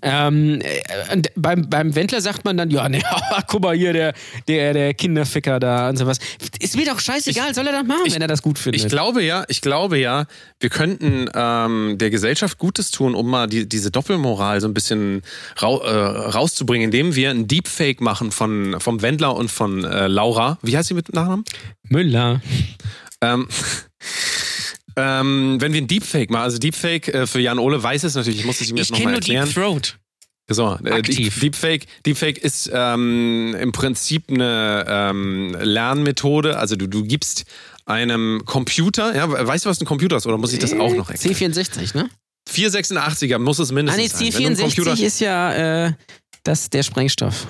Ähm, äh, beim, beim Wendler sagt man dann, ja, ne, guck mal hier, der, der, der Kinderficker da und sowas. Ist mir doch scheißegal, soll er das machen, ich- wenn er das gut findet. Ich glaube ja, ich glaube ja, wir könnten ähm, der Gesellschaft Gutes tun, um mal die, diese Doppelmoral so ein bisschen rau, äh, rauszubringen, indem wir ein Deepfake machen von vom Wendler und von äh, Laura. Wie heißt sie mit Nachnamen? Müller. Ähm, ähm, wenn wir ein Deepfake machen, also Deepfake äh, für Jan Ole weiß es natürlich, ich muss es ihm jetzt Ich kenne nochmal nur erklären. Deep Throat. So, äh, Aktiv. Deep, Deepfake, Deepfake ist ähm, im Prinzip eine ähm, Lernmethode. Also du, du gibst einem Computer, ja, weißt du, was ein Computer ist, oder muss ich das auch noch erklären? C64, ne? 486er muss es Ah, mindestens nee, sein. Wenn du einem C64 Computer, ist ja äh, das, der Sprengstoff.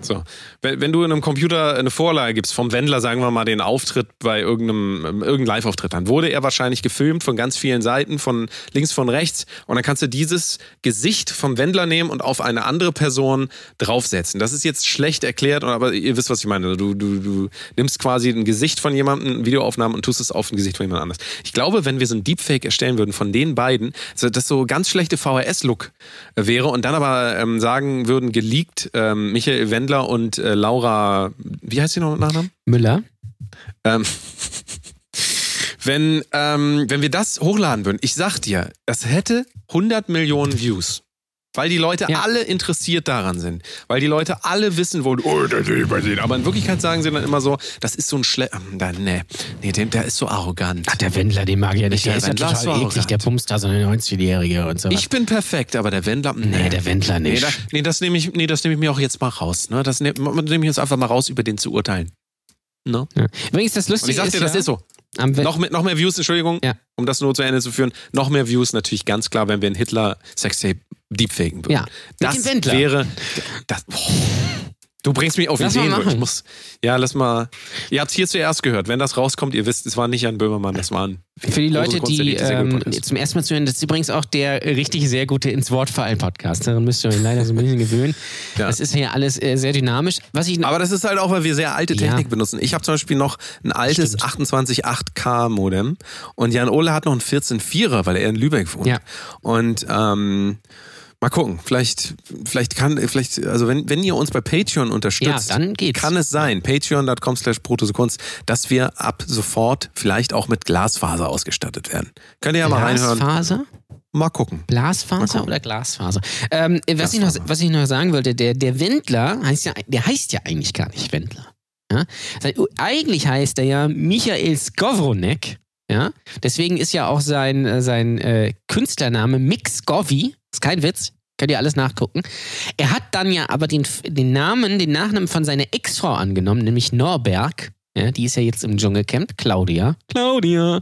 so, wenn, du in einem Computer eine Vorlage gibst, vom Wendler, sagen wir mal, den Auftritt bei irgendeinem, ähm, irgendeinem Live-Auftritt, dann wurde er wahrscheinlich gefilmt von ganz vielen Seiten, von links, von rechts. Und dann kannst du dieses Gesicht vom Wendler nehmen und auf eine andere Person draufsetzen. Das ist jetzt schlecht erklärt, aber ihr wisst, was ich meine. Du, du, du nimmst quasi ein Gesicht von jemandem, Videoaufnahmen und tust es auf ein Gesicht von jemand anders. Ich glaube, wenn wir so ein Deepfake erstellen würden von den beiden, so, das so ganz schlechte VHS-Look wäre und dann aber ähm, sagen würden, geleakt ähm, Michael Wendler und äh, Laura, wie heißt sie noch mit Nachnamen? Müller. Ähm, wenn, ähm, wenn wir das hochladen würden, ich sag dir, das hätte 100 Millionen Views. Weil die Leute Ja. alle interessiert daran sind. Weil die Leute alle wissen wollen, oh, das will ich mal sehen. Aber in Wirklichkeit sagen sie dann immer so, das ist so ein Schle... ähm, Nee, nee der, der ist so arrogant. Ach, der Wendler, den mag ich ja nicht. Der, Der ist ja total so eklig. arrogant. Der pumst da so eine 90-Jährige und so. Ich bin perfekt, aber der Wendler... nee, der Wendler Nee, nicht. da, nee, das nehme ich, nee, das nehme ich mir auch jetzt mal raus. Ne? Das nehme nehm ich jetzt einfach mal raus, über den zu urteilen. Ne? ja. Übrigens, das Und Lustige ich sag dir, ist das ja, ist so. Noch, mehr- noch mehr Views, Entschuldigung, Ja. um das nur zu Ende zu führen. Noch mehr Views natürlich ganz klar, wenn wir einen Hitler-Sextape deepfaken würden. Ja, das wäre. Das, boah. Du bringst mich auf Lass Ideen. Ich muss, ja, lass mal. Ihr habt es hier zuerst gehört. Wenn das rauskommt, ihr wisst, es war nicht Jan Böhmermann, das waren. Für die Leute, die ähm, zum ersten Mal zuhören, das ist übrigens auch der richtig sehr gute ins Wort fallen Podcast. Daran müsst ihr euch leider so ein bisschen gewöhnen. Ja. Das ist hier alles äh, sehr dynamisch. Was ich Aber das ist halt auch, weil wir sehr alte Ja. Technik benutzen. Ich habe zum Beispiel noch ein altes Stimmt. 288K Modem und Jan Ole hat noch ein 14.4er, weil er in Lübeck wohnt. Ja. Und ähm, mal gucken, vielleicht, vielleicht kann, vielleicht, also wenn, wenn ihr uns bei Patreon unterstützt, Ja, dann geht's. kann es sein, patreon.com slash protosekunst, dass wir ab sofort vielleicht auch mit Glasfaser ausgestattet werden. Könnt ihr ja mal reinhören. Glasfaser? Mal gucken. Mal Blasfaser gucken. oder Glasfaser? Ähm, was, ich noch, Glasfaser. was ich noch sagen wollte, der, der Wendler heißt ja, der heißt ja eigentlich gar nicht Wendler. Ja? Eigentlich heißt er ja Michael Skowronek. Ja? Deswegen ist ja auch sein, äh, sein äh, Künstlername Mick Scovy. Ist kein Witz. Könnt ihr alles nachgucken. Er hat dann ja aber den, den Namen, den Nachnamen von seiner Ex-Frau angenommen, nämlich Norberg. Ja, die ist ja jetzt im Dschungelcamp. Claudia. Claudia.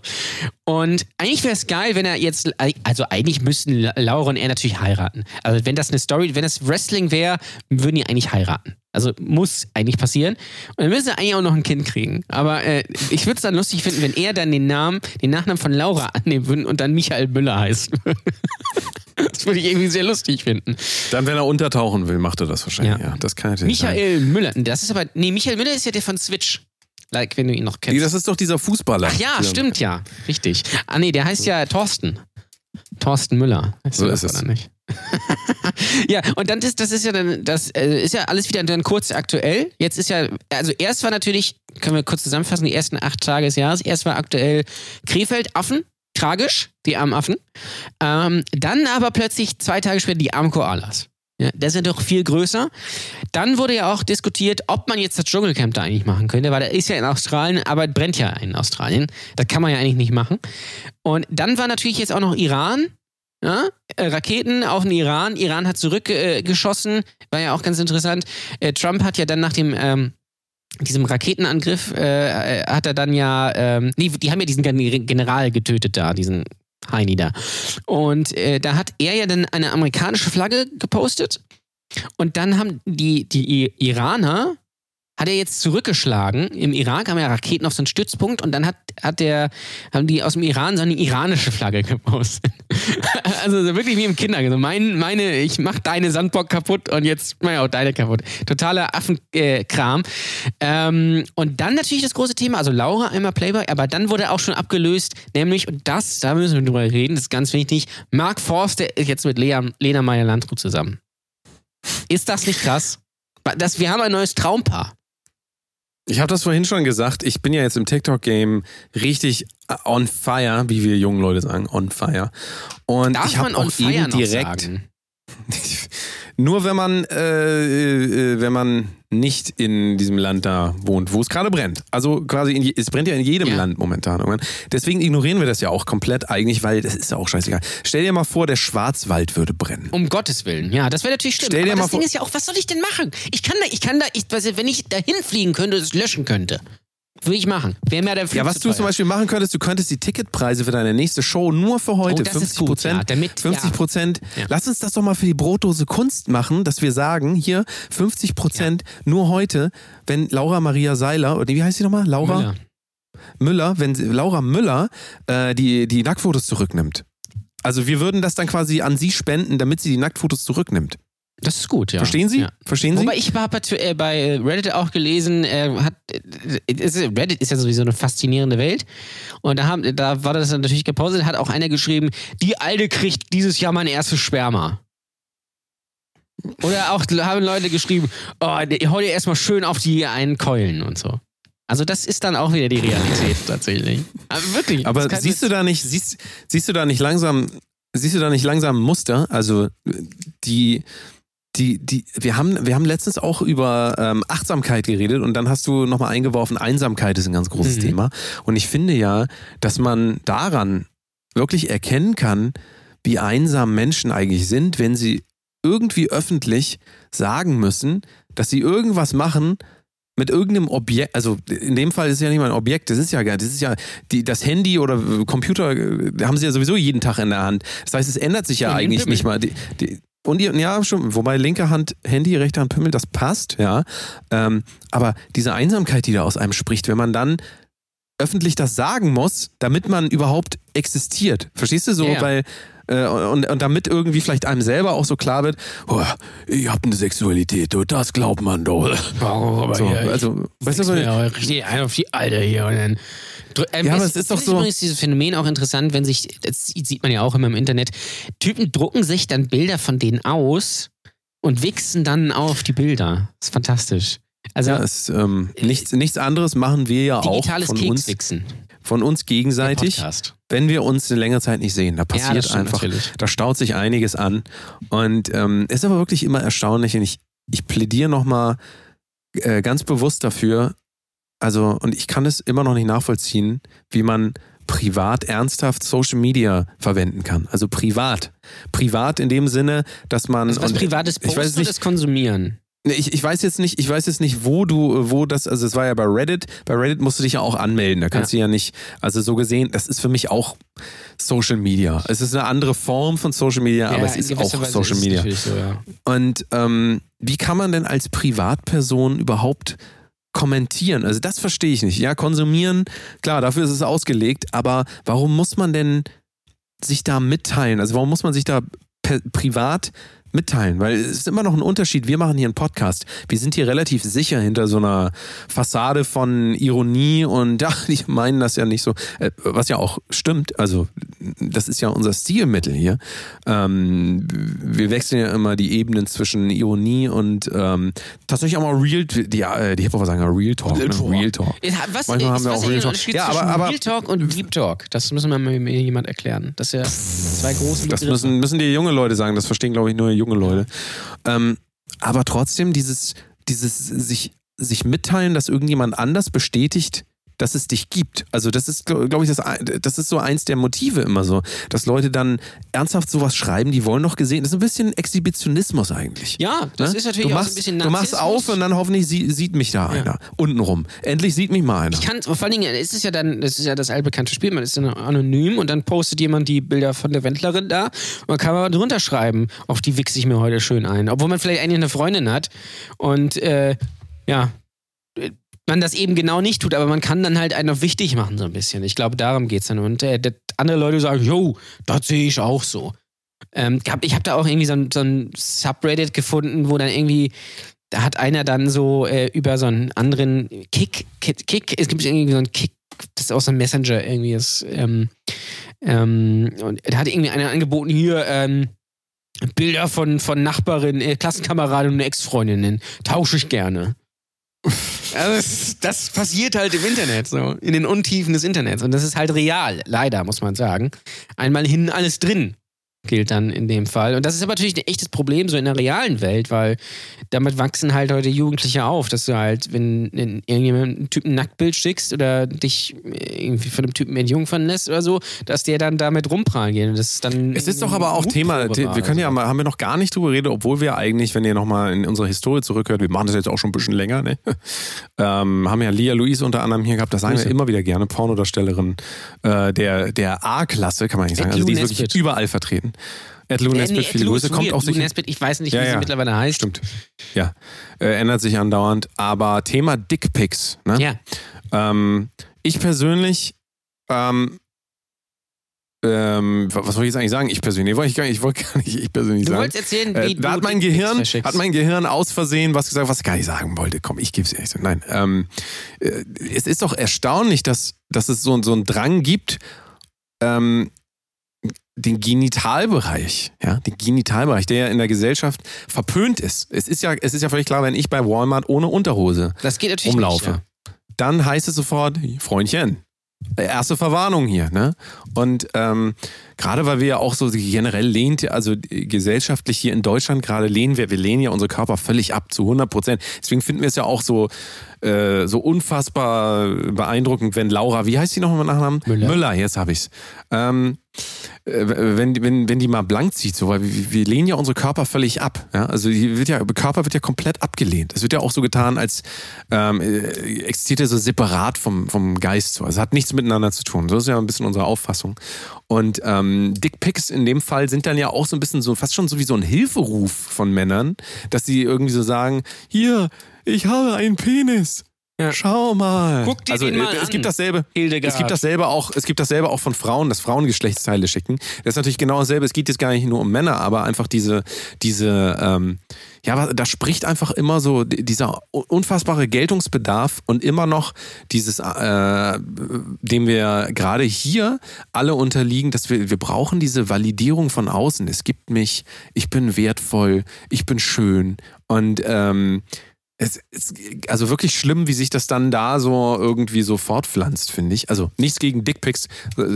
Und eigentlich wäre es geil, wenn er jetzt, also eigentlich müssten La- Laura und er natürlich heiraten. Also wenn das eine Story, wenn das Wrestling wäre, würden die eigentlich heiraten. Also muss eigentlich passieren. Und dann müssen sie eigentlich auch noch ein Kind kriegen. Aber äh, ich würde es dann lustig finden, wenn er dann den Namen, den Nachnamen von Laura annehmen würde und dann Michael Müller heißt. das würde ich irgendwie sehr lustig finden. Dann, wenn er untertauchen will, macht er das wahrscheinlich. Ja. Ja, das kann sein. Michael Müller, das ist aber, nee, Michael Müller ist ja der von Switch. Like, wenn du ihn noch kennst. Nee, das ist doch dieser Fußballer. Ach ja, stimmt ja. Richtig. Ah nee, der heißt ja Thorsten. Thorsten Müller. Weißt So ist es. Oder nicht? ja, und dann ist das ist ja dann das äh, ist ja alles wieder dann kurz aktuell. Jetzt ist ja also erst war natürlich können wir kurz zusammenfassen die ersten acht Tage des Jahres. Erst war aktuell Krefeld Affen tragisch die armen Affen. Ähm, dann aber plötzlich zwei Tage später die armen Koalas. Ja, der ist ja doch viel größer. Dann wurde ja auch diskutiert, ob man jetzt das Dschungelcamp da eigentlich machen könnte, weil der ist ja in Australien, aber brennt ja in Australien. Das kann man ja eigentlich nicht machen. Und dann war natürlich jetzt auch noch Iran. Ja? Äh, Raketen auf den Iran. Iran hat zurückgeschossen. Äh, war ja auch ganz interessant. Äh, Trump hat ja dann nach dem ähm, diesem Raketenangriff äh, äh, hat er dann ja, ähm, nee, die haben ja diesen Gen- General getötet da, diesen Heini da. Und äh, da hat er ja dann eine amerikanische Flagge gepostet. Und dann haben die, die Iraner hat er jetzt zurückgeschlagen. Im Irak haben ja Raketen auf so einen Stützpunkt und dann hat, hat der, haben die aus dem Iran so eine iranische Flagge gepostet. also so wirklich wie im Kindergarten. Mein, meine, ich mach deine Sandbock kaputt und jetzt mach ich auch deine kaputt. Totaler Affenkram. Ähm, und dann natürlich das große Thema, also Laura einmal Playboy, aber dann wurde auch schon abgelöst, nämlich, und das, da müssen wir drüber reden, das ist ganz wichtig, Mark Forster ist jetzt mit Lea, Lena Meyer-Landrut zusammen. Ist das nicht krass? Das, wir haben ein neues Traumpaar. Ich habe das vorhin schon gesagt. Ich bin ja jetzt im TikTok-Game richtig on fire, wie wir jungen Leute sagen, on fire. Und Darf ich man habe on auch fire eben noch direkt. sagen? Nur wenn man, äh, äh, wenn man nicht in diesem Land da wohnt, wo es gerade brennt. Also quasi, in je, es brennt ja in jedem Ja. Land momentan. Deswegen ignorieren wir das ja auch komplett eigentlich, weil das ist ja auch scheißegal. Stell dir mal vor, der Schwarzwald würde brennen. Um Gottes Willen. Ja, das wäre natürlich schlimm. Stell dir Aber mal das Ding vor- ist ja auch, was soll ich denn machen? Ich kann da, ich kann da, ich, weiß, wenn ich da hinfliegen könnte und es löschen könnte, würde ich machen. Wäre mir der Flug Ja, was du zum Beispiel machen könntest, du könntest die Ticketpreise für deine nächste Show nur für heute Oh, das ist 50 gut, Prozent. ja, damit- 50 Prozent. Ja. Lass uns das doch mal für die Brotdose Kunst machen, dass wir sagen, hier 50 Prozent nur heute, wenn Laura Maria Seiler, oder wie heißt sie nochmal? Laura Müller. Müller, wenn sie, Laura Müller äh, die, die Nacktfotos zurücknimmt. Also wir würden das dann quasi an sie spenden, damit sie die Nacktfotos zurücknimmt. Das ist gut, ja. Verstehen Sie? Ja. Verstehen Sie? Wobei ich habe äh, bei Reddit auch gelesen, äh, hat, äh, Reddit ist ja sowieso eine faszinierende Welt. Und da, haben, da war das dann natürlich gepostet, hat auch einer geschrieben, die Alte kriegt dieses Jahr mein erstes Sperma. Oder auch haben Leute geschrieben, oh, dir erstmal schön auf die einen Keulen und so. Also das ist dann auch wieder die Realität tatsächlich. Aber wirklich. Aber siehst du da nicht, siehst, siehst du da nicht langsam, siehst du da nicht langsam Muster? Also die, die, die, wir haben, wir haben letztens auch über ähm, Achtsamkeit geredet und dann hast du nochmal eingeworfen, Einsamkeit ist ein ganz großes Mhm. Thema. Und ich finde ja, dass man daran wirklich erkennen kann, wie einsam Menschen eigentlich sind, wenn sie irgendwie öffentlich sagen müssen, dass sie irgendwas machen, mit irgendeinem Objekt, also in dem Fall ist es ja nicht mal ein Objekt, das ist ja gar, das ist ja die, das Handy oder Computer, äh, haben sie ja sowieso jeden Tag in der Hand. Das heißt, es ändert sich ja den eigentlich nicht mal. Die, die, und ja, schon, wobei linke Hand Handy, rechte Hand Pimmel, das passt, ja. Ähm, aber diese Einsamkeit, die da aus einem spricht, wenn man dann öffentlich das sagen muss, damit man überhaupt existiert. Verstehst du so? Ja, ja. Weil äh, und, und damit irgendwie vielleicht einem selber auch so klar wird, oh, ich hab eine Sexualität, du, das glaubt man doch. Warum aber So, hier, also, weißt du, so, richtig ein auf die Alte hier und dann. Ähm, Ja, aber es ist doch so- übrigens dieses Phänomen auch interessant, wenn sich, das sieht man ja auch immer im Internet, Typen drucken sich dann Bilder von denen aus und wichsen dann auf die Bilder. Das ist fantastisch. Also ja, es, ähm, nichts, nichts anderes machen wir ja auch digitales von uns, Kekswichsen. Von uns gegenseitig, wenn wir uns eine längere Zeit nicht sehen. Da Ja, passiert das stimmt einfach, natürlich. da staut sich einiges an. Und ähm, ist aber wirklich immer erstaunlich. Und ich, ich plädiere nochmal äh, ganz bewusst dafür, also, und ich kann es immer noch nicht nachvollziehen, wie man privat ernsthaft Social Media verwenden kann. Also privat. Privat in dem Sinne, dass man. Also was Privates ich weiß posten nicht- das Konsumieren? Ich, ich weiß jetzt nicht, ich weiß jetzt nicht, wo du, wo das, also es war ja bei Reddit, bei Reddit musst du dich ja auch anmelden, da kannst du ja nicht, also so gesehen, das ist für mich auch Social Media. Es ist eine andere Form von Social Media, aber es ist auch Weise Social ist Media. So, ja. Und ähm, wie kann man denn als Privatperson überhaupt kommentieren? Also das verstehe ich nicht. Ja, konsumieren, klar, dafür ist es ausgelegt, aber warum muss man denn sich da mitteilen? Also warum muss man sich da per- privat mitteilen? Weil es ist immer noch ein Unterschied. Wir machen hier einen Podcast. Wir sind hier relativ sicher hinter so einer Fassade von Ironie und ja, die meinen das ja nicht so, äh, was ja auch stimmt. Also das ist ja unser Stilmittel hier. Ähm, wir wechseln ja immer die Ebenen zwischen Ironie und ähm, tatsächlich auch mal Real, die, äh, die Hip-Hopper sagen ja Real Talk. Real ne? Talk. Real Talk. Was, Manchmal haben wir was auch Real der Talk. Ja, aber- aber- Real Talk und Deep Talk? Das müssen wir mal mir jemand erklären. Das sind ja zwei große Das müssen, müssen die junge Leute sagen, das verstehen, glaube ich, nur junge Leute. Ähm, aber trotzdem, dieses, dieses sich, sich mitteilen, dass irgendjemand anders bestätigt, dass es dich gibt. Also das ist, glaube glaub ich, das, das ist so eins der Motive immer so, dass Leute dann ernsthaft sowas schreiben, die wollen doch gesehen. Das ist ein bisschen Exhibitionismus eigentlich. Ja, das Ne? ist natürlich du auch machst, so ein bisschen Du machst Narzissmus. auf und dann hoffentlich sie, sieht mich da einer. Untenrum. Endlich sieht mich mal einer. Ich kann, vor allen Dingen, es ist ja dann, das ist ja das altbekannte Spiel, man ist dann anonym und dann postet jemand die Bilder von der Wendlerin da und dann kann man drunter schreiben, auf die wichse ich mir heute schön ein. Obwohl man vielleicht eigentlich eine Freundin hat und äh, ja, man das eben genau nicht tut, aber man kann dann halt einen noch wichtig machen, so ein bisschen. Ich glaube, darum geht's dann. Und äh, andere Leute sagen, yo, das sehe ich auch so. Ähm, gab- ich habe da auch irgendwie so ein, so ein Subreddit gefunden, wo dann irgendwie, da hat einer dann so äh, über so einen anderen Kick, Kick, Kick, es gibt irgendwie so einen Kick, das ist auch so ein Messenger irgendwie ist, ähm, ähm, und da hat irgendwie einer angeboten, hier, ähm, Bilder von, von Nachbarin, äh, Klassenkameraden und Ex-Freundinnen. Tausche ich gerne. Also das, das passiert halt im Internet, so. In den Untiefen des Internets. Und das ist halt real, leider, muss man sagen. Einmal hin, alles drin gilt dann in dem Fall. Und das ist aber natürlich ein echtes Problem so in der realen Welt, weil damit wachsen halt heute Jugendliche auf, dass du halt, wenn irgendjemand einen Typen ein Nacktbild schickst oder dich irgendwie von einem Typen entjungfern lässt oder so, dass der dann damit rumprallen geht. Und das ist dann Es ist doch aber auch Thema, wir können ja also. mal, haben wir noch gar nicht drüber geredet, obwohl wir eigentlich, wenn ihr nochmal in unsere Historie zurückhört, wir machen das jetzt auch schon ein bisschen länger, ne? ähm, haben ja Lia Louise unter anderem hier gehabt, das sagen wir immer wieder gerne, Pornodarstellerin äh, der, der A-Klasse, kann man nicht sagen, also die ist wirklich überall vertreten. Ed Lou Äh, Nesbitt, nee, viele Lou Grüße, kommt auch Lou. Nesbitt, ich weiß nicht, wie ja. sie mittlerweile heißt. Stimmt. Ja, äh, ändert sich andauernd. Aber Thema Dickpics, ne? Ja. Ähm, ich persönlich, ähm, ähm, was soll ich jetzt eigentlich sagen? Ich persönlich, wollte ich gar nicht, ich wollte gar nicht ich persönlich Du sagen. wolltest erzählen, Äh, wie da du hat mein Gehirn, hat mein Gehirn aus Versehen was gesagt, was ich gar nicht sagen wollte. Komm, ich gebe es ehrlich. so. Nein, ähm, äh, es ist doch erstaunlich, dass, dass es so, so einen Drang gibt, ähm, den Genitalbereich, ja, den Genitalbereich, der ja in der Gesellschaft verpönt ist. Es ist ja, es ist ja völlig klar, wenn ich bei Walmart ohne Unterhose das geht natürlich rumlaufe, nicht. dann heißt es sofort, Freundchen, erste Verwarnung hier, ne? Und ähm, gerade weil wir ja auch so generell lehnt, also gesellschaftlich hier in Deutschland gerade lehnen wir, wir lehnen ja unsere Körper völlig ab zu 100 Prozent. Deswegen finden wir es ja auch so äh, so unfassbar beeindruckend, wenn Laura, wie heißt sie noch mit Nachnamen? Müller. Müller, jetzt habe ich's. Ähm, äh, wenn, wenn, wenn die mal blank zieht, so, weil wir, wir lehnen ja unsere Körper völlig ab. Ja? Also wird ja, Körper wird ja komplett abgelehnt. Es wird ja auch so getan, als ähm, äh, existiert er so separat vom, vom Geist. So. Also hat nichts miteinander zu tun. So ist ja ein bisschen unsere Auffassung. Und ähm, Dickpics in dem Fall sind dann ja auch so ein bisschen so, fast schon so wie so ein Hilferuf von Männern, dass sie irgendwie so sagen, hier, ich habe einen Penis. Ja. Schau mal. Guck dir also den mal äh, es an. gibt dasselbe. Hildegard. Es gibt dasselbe auch, es gibt dasselbe auch von Frauen, dass Frauen Geschlechtsteile schicken. Das ist natürlich genau dasselbe. Es geht jetzt gar nicht nur um Männer, aber einfach diese, diese, ähm, ja, da spricht einfach immer so di- dieser unfassbare Geltungsbedarf und immer noch dieses, äh, dem wir gerade hier alle unterliegen, dass wir, wir brauchen diese Validierung von außen. Es gibt mich, ich bin wertvoll, ich bin schön und ähm, es ist also wirklich schlimm, wie sich das dann da so irgendwie so fortpflanzt, finde ich. Also nichts gegen Dickpics.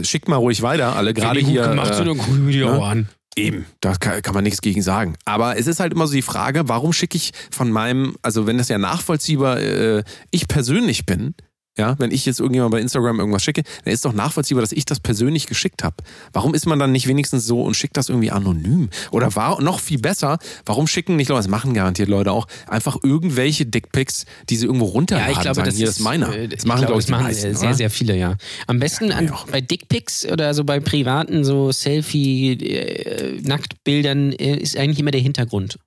Schickt mal ruhig weiter, alle gerade hier. gemacht, so äh, eine wir die ne? an. Eben, da kann, kann man nichts gegen sagen. Aber es ist halt immer so die Frage, warum schicke ich von meinem, also wenn das ja nachvollziehbar äh, ich persönlich bin, ja, wenn ich jetzt irgendjemand bei Instagram irgendwas schicke, dann ist doch nachvollziehbar, dass ich das persönlich geschickt habe. Warum ist man dann nicht wenigstens so und schickt das irgendwie anonym? Oder war noch viel besser, warum schicken nicht Leute, das machen garantiert Leute auch, einfach irgendwelche Dickpics, die sie irgendwo runterladen, Ja, ich glaube, sagen, das hier ist ist meiner. äh, Das machen, ich glaube ich, das die machen meisten, äh, sehr, oder? sehr viele, ja. Am besten Ja, an, bei Dickpics oder so bei privaten so Selfie-Nacktbildern äh, ist eigentlich immer der Hintergrund.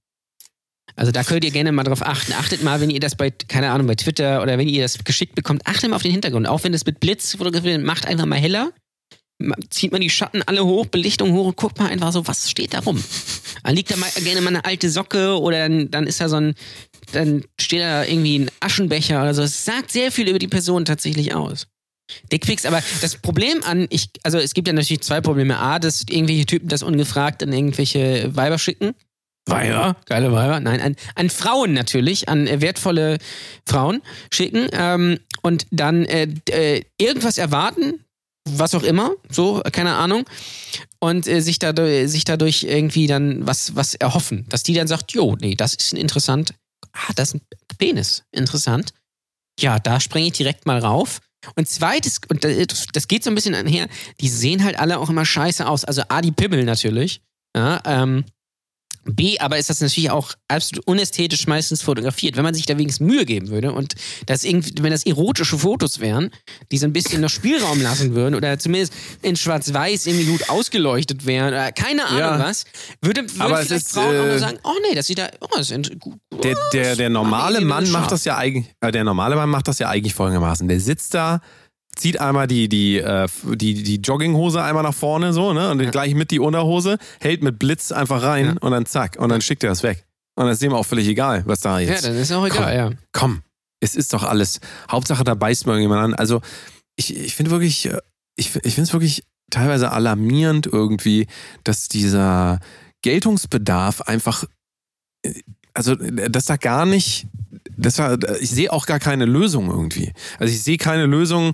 Also da könnt ihr gerne mal drauf achten. Achtet mal, wenn ihr das bei, keine Ahnung, bei Twitter oder wenn ihr das geschickt bekommt, achtet mal auf den Hintergrund. Auch wenn es mit Blitz fotografiert wird, macht einfach mal heller. Zieht man die Schatten alle hoch, Belichtung hoch und guckt mal einfach so, was steht da rum. Dann liegt da mal gerne mal eine alte Socke oder dann, dann ist da so ein, dann steht da irgendwie ein Aschenbecher oder so. Es sagt sehr viel über die Person tatsächlich aus. Dickpics, aber das Problem an, ich, also es gibt ja natürlich zwei Probleme. A, dass irgendwelche Typen das ungefragt an irgendwelche Weiber schicken. Weiber, geile Weiber. Nein, an, an Frauen natürlich, an äh, wertvolle Frauen schicken ähm, und dann äh, äh, irgendwas erwarten, was auch immer, so, keine Ahnung, und äh, sich, dadurch, sich dadurch irgendwie dann was, was erhoffen. Dass die dann sagt, jo, nee, das ist ein interessant, ah, das ist ein Penis, interessant. Ja, da springe ich direkt mal rauf. Und zweites, und das, das geht so ein bisschen einher, die sehen halt alle auch immer scheiße aus. Also A, die Pimmel natürlich. Ja, ähm, B, aber ist das natürlich auch absolut unästhetisch meistens fotografiert. Wenn man sich da wenigstens Mühe geben würde und das irgendwie, wenn das erotische Fotos wären, die so ein bisschen noch Spielraum lassen würden oder zumindest in schwarz-weiß irgendwie gut ausgeleuchtet wären oder keine Ahnung Ja. was, würde, würde Aber vielleicht ist, Frauen auch äh, mal sagen, oh nee, das sieht da, oh, das ist gut. Der, der, der normale Mann macht das ja eigentlich, äh, der normale Mann macht das ja eigentlich folgendermaßen. Der sitzt da, zieht einmal die, die, äh, die, die Jogginghose einmal nach vorne so, ne? Und dann gleich mit die Unterhose, hält mit Blitz einfach rein Ja. und dann zack. Und dann schickt er das weg. Und dann ist dem auch völlig egal, was da Ja, jetzt. dann ist auch egal, ja. Komm, es ist doch alles. Hauptsache, da beißt mal irgendjemand an. Also, ich, ich finde wirklich, äh, ich, ich finde es wirklich teilweise alarmierend irgendwie, dass dieser Geltungsbedarf einfach, äh, also, dass da gar nicht, dass da, ich sehe auch gar keine Lösung irgendwie. Also, ich sehe keine Lösung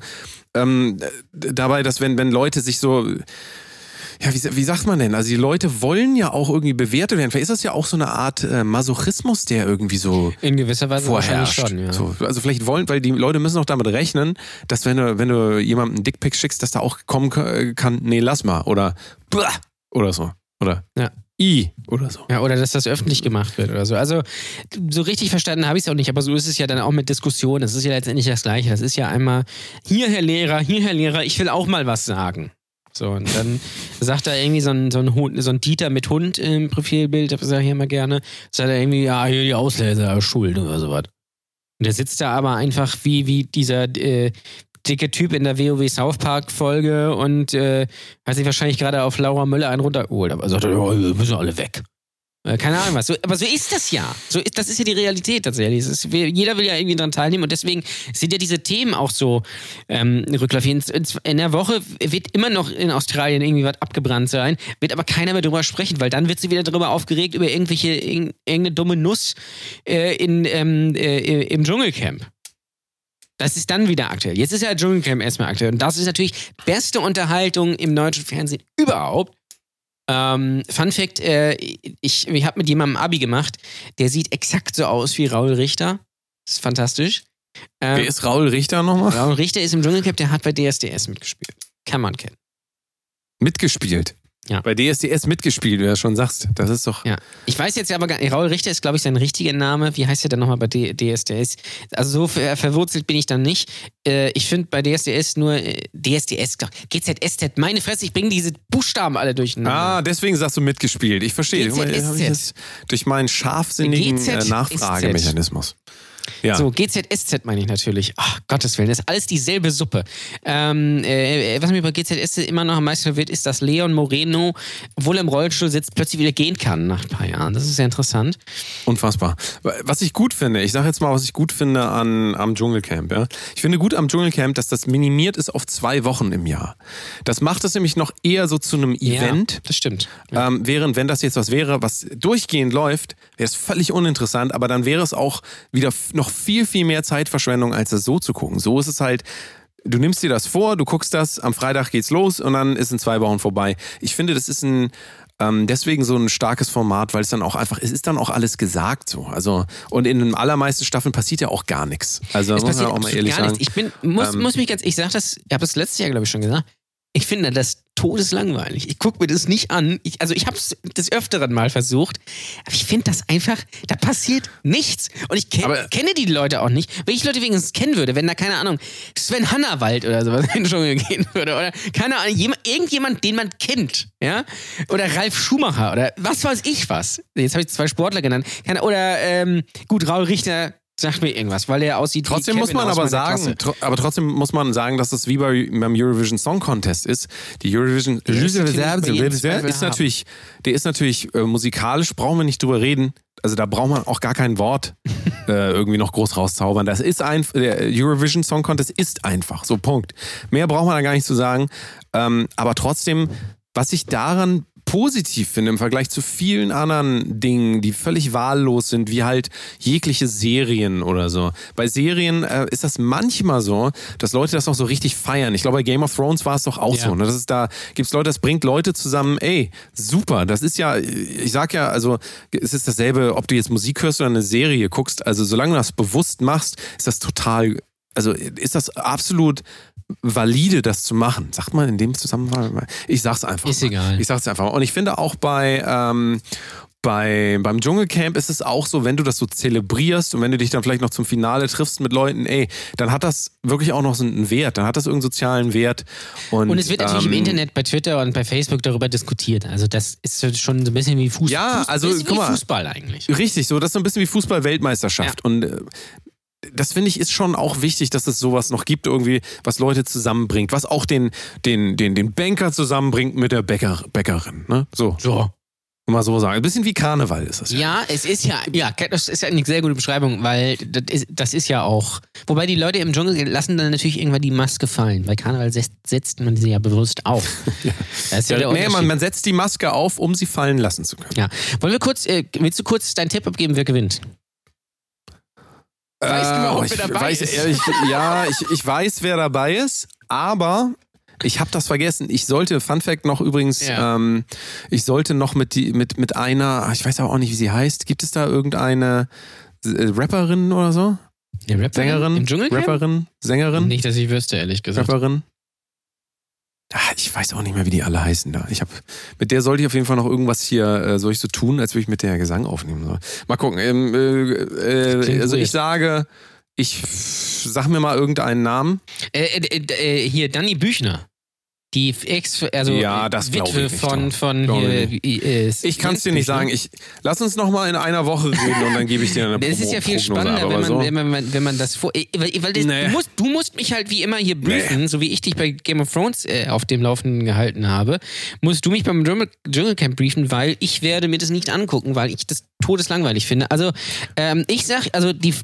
ähm, dabei, dass wenn, wenn Leute sich so, ja, wie, wie sagt man denn? Also die Leute wollen ja auch irgendwie bewertet werden. Vielleicht ist das ja auch so eine Art äh, Masochismus, der irgendwie so In gewisser Weise wahrscheinlich vorherrscht. schon, ja. so, also vielleicht wollen, weil die Leute müssen auch damit rechnen, dass wenn du, wenn du jemandem einen Dickpick schickst, dass da auch kommen kann, nee, lass mal. Oder oder so. Oder Ja. I oder so. Ja, oder dass das öffentlich gemacht wird oder so. Also so richtig verstanden habe ich es auch nicht, aber so ist es ja dann auch mit Diskussionen. Das ist ja letztendlich das Gleiche. Das ist ja einmal, hier Herr Lehrer, hier Herr Lehrer, ich will auch mal was sagen. So, und dann sagt da irgendwie so ein, so ein, Hund, so ein Dieter mit Hund im Profilbild, das sage ich immer gerne, sagt er irgendwie, ja, hier die Ausleser ist schuld oder sowas. Und der sitzt da aber einfach wie, wie dieser äh, dicke Typ in der WoW South Park Folge und äh, hat sich wahrscheinlich gerade auf Laura Müller einen runtergeholt, aber sagt, ja, wir müssen alle weg. Äh, Keine Ahnung was. So, aber so ist das ja. So ist, das ist ja die Realität tatsächlich. Ist, jeder will ja irgendwie dran teilnehmen und deswegen sind ja diese Themen auch so ähm, rückläufig. In, in, der Woche wird immer noch in Australien irgendwie was abgebrannt sein, wird aber keiner mehr drüber sprechen, weil dann wird sie wieder darüber aufgeregt, über irgendwelche, irg- irgendeine dumme Nuss äh, in, ähm, äh, im Dschungelcamp. Das ist dann wieder aktuell. Jetzt ist ja Dschungelcamp erstmal aktuell. Und das ist natürlich beste Unterhaltung im deutschen Fernsehen überhaupt. Ähm, Fun Fact: äh, Ich, ich habe mit jemandem Abi gemacht, der sieht exakt so aus wie Raul Richter. Das ist fantastisch. Ähm, Wer ist Raul Richter nochmal? Raul Richter ist im Dschungelcamp, der hat bei DSDS mitgespielt. Kann man kennen. Mitgespielt. Ja. Bei DSDS mitgespielt, wie du ja schon sagst. Das ist doch. Ja. Ich weiß jetzt aber gar nicht, Raul Richter ist, glaube ich, sein richtiger Name. Wie heißt er denn nochmal bei D DSDS? Also so ver verwurzelt bin ich dann nicht. Äh, ich finde bei DSDS nur äh, DSDS, GZSZ, meine Fresse, ich bringe diese Buchstaben alle durcheinander. Ah, deswegen sagst du mitgespielt. Ich verstehe. GZSZ. durch meinen scharfsinnigen äh. Nachfragemechanismus. Ja. So, GZSZ meine ich natürlich. Ach, Gottes Willen, das ist alles dieselbe Suppe. Ähm, äh, was mir bei GZSZ immer noch am meisten verwirrt, ist, dass Leon Moreno, obwohl er im Rollstuhl sitzt, plötzlich wieder gehen kann nach ein paar Jahren. Das ist sehr interessant. Unfassbar. Was ich gut finde, ich sage jetzt mal, was ich gut finde an, am Dschungelcamp. Ja? Ich finde gut am Dschungelcamp, dass das minimiert ist auf zwei Wochen im Jahr. Das macht es nämlich noch eher so zu einem Event. Ja, das stimmt. Ähm, während, wenn das jetzt was wäre, was durchgehend läuft, wäre es völlig uninteressant, aber dann wäre es auch wieder noch viel, viel mehr Zeitverschwendung, als es so zu gucken. So ist es halt, du nimmst dir das vor, du guckst das, am Freitag geht's los und dann ist in zwei Wochen vorbei. Ich finde, das ist ein, ähm, deswegen so ein starkes Format, weil es dann auch einfach, es ist dann auch alles gesagt so. Also, und in den allermeisten Staffeln passiert ja auch gar nichts. Also, Es muss man auch mal ehrlich sagen. nichts. Ich bin, muss, Ähm, muss mich ganz, ich sag das, ich habe das letztes Jahr, glaube ich, schon gesagt. Ich finde das todeslangweilig. Ich gucke mir das nicht an. Ich, also ich habe es des Öfteren mal versucht, aber ich finde das einfach, da passiert nichts. Und ich kenn, kenne die Leute auch nicht. Wenn ich Leute wenigstens kennen würde, wenn da, keine Ahnung, Sven Hannawald oder sowas in den Dschungel gehen würde oder, keine Ahnung, jemand, irgendjemand, den man kennt, ja? Oder Ralf Schumacher oder was weiß ich was. Jetzt habe ich zwei Sportler genannt. Keine, oder, ähm, gut, Raul Richter sagt mir irgendwas, weil er aussieht wie Trotzdem Kevin muss man aber sagen, tro aber trotzdem muss man sagen, dass das wie bei, beim Eurovision Song Contest ist. Die Eurovision Der ist natürlich der ist natürlich äh, musikalisch, brauchen wir nicht drüber reden. Also da braucht man auch gar kein Wort äh, irgendwie noch groß rauszaubern. Das ist einfach, der Eurovision Song Contest ist einfach, so Punkt. Mehr braucht man da gar nicht zu sagen. Ähm, aber trotzdem, was ich daran positiv finde im Vergleich zu vielen anderen Dingen, die völlig wahllos sind, wie halt jegliche Serien oder so. Bei Serien äh, ist das manchmal so, dass Leute das noch so richtig feiern. Ich glaube, bei Game of Thrones war es doch auch Ja. so. Ne? Das ist da gibt's Leute, das bringt Leute zusammen. Ey, super. Das ist ja, ich sag ja, also es ist dasselbe, ob du jetzt Musik hörst oder eine Serie guckst. Also solange du das bewusst machst, ist das total also ist das absolut valide, das zu machen. Sagt man in dem Zusammenhang? Ich sag's einfach. Ist mal. egal. Ich sag's einfach. mal. Und ich finde auch bei, ähm, bei, beim Dschungelcamp ist es auch so, wenn du das so zelebrierst und wenn du dich dann vielleicht noch zum Finale triffst mit Leuten, ey, dann hat das wirklich auch noch so einen Wert, dann hat das irgendeinen sozialen Wert. Und, Und es wird natürlich ähm, im Internet, bei Twitter und bei Facebook darüber diskutiert. Also das ist schon so ein bisschen wie Fußball. Ja, Fußball, also, guck mal. Fußball eigentlich. Richtig, so, das ist so ein bisschen wie Fußball-Weltmeisterschaft. Und äh, das finde ich ist schon auch wichtig, dass es sowas noch gibt, irgendwie, was Leute zusammenbringt, was auch den, den, den, den Banker zusammenbringt mit der Bäcker, Bäckerin. Ne? So, So. mal so sagen. Ein bisschen wie Karneval ist das. Ja, es ist ja, ja, das ist ja eine sehr gute Beschreibung, weil das ist, das ist ja auch. Wobei die Leute im Dschungel lassen dann natürlich irgendwann die Maske fallen. Bei Karneval setzt, man sie ja bewusst auf. Das ist ja, der nee, man, man setzt die Maske auf, um sie fallen lassen zu können. ja. Wollen wir kurz, äh, willst du kurz deinen Tipp abgeben, wer gewinnt? Weißt du überhaupt, Äh, ich wer dabei weiß, ist? Ehrlich, ja, ich, ich weiß, wer dabei ist, aber ich habe das vergessen. Ich sollte, Fun Fact noch übrigens, Ja. ähm, ich sollte noch mit, die, mit, mit einer, ich weiß aber auch nicht, wie sie heißt. Gibt es da irgendeine äh, Rapperin oder so? Der Rapper Sängerin? Im Dschungelcamp? Rapperin? Sängerin? Nicht, dass ich wüsste, ehrlich gesagt. Rapperin? Ah, Ich weiß auch nicht mehr, wie die alle heißen da. Ich hab, mit der sollte ich auf jeden Fall noch irgendwas hier, äh, soll ich so tun, als würde ich mit der Gesang aufnehmen soll. Mal gucken. Ähm, äh, äh, also ich sage, ich sag mir mal irgendeinen Namen. Äh, äh, äh, hier, Danny Büchner. Die Ex, also Ja, das Witwe ich von, von hier. ich äh, Ich kann es dir nicht Büchner. sagen. Ich, lass uns noch mal in einer Woche reden und dann gebe ich dir eine Das Promo- ist ja viel Prognose spannender, wenn man, so. wenn, man, wenn man das vor. äh, Weil, das, Nee. du, musst, du musst mich halt wie immer hier briefen, so wie ich dich bei Game of Thrones äh, auf dem Laufenden gehalten habe, musst du mich beim Dschungel- Dschungelcamp briefen, weil ich werde mir das nicht angucken, weil ich das todeslangweilig finde. Also ähm, ich sag, also die,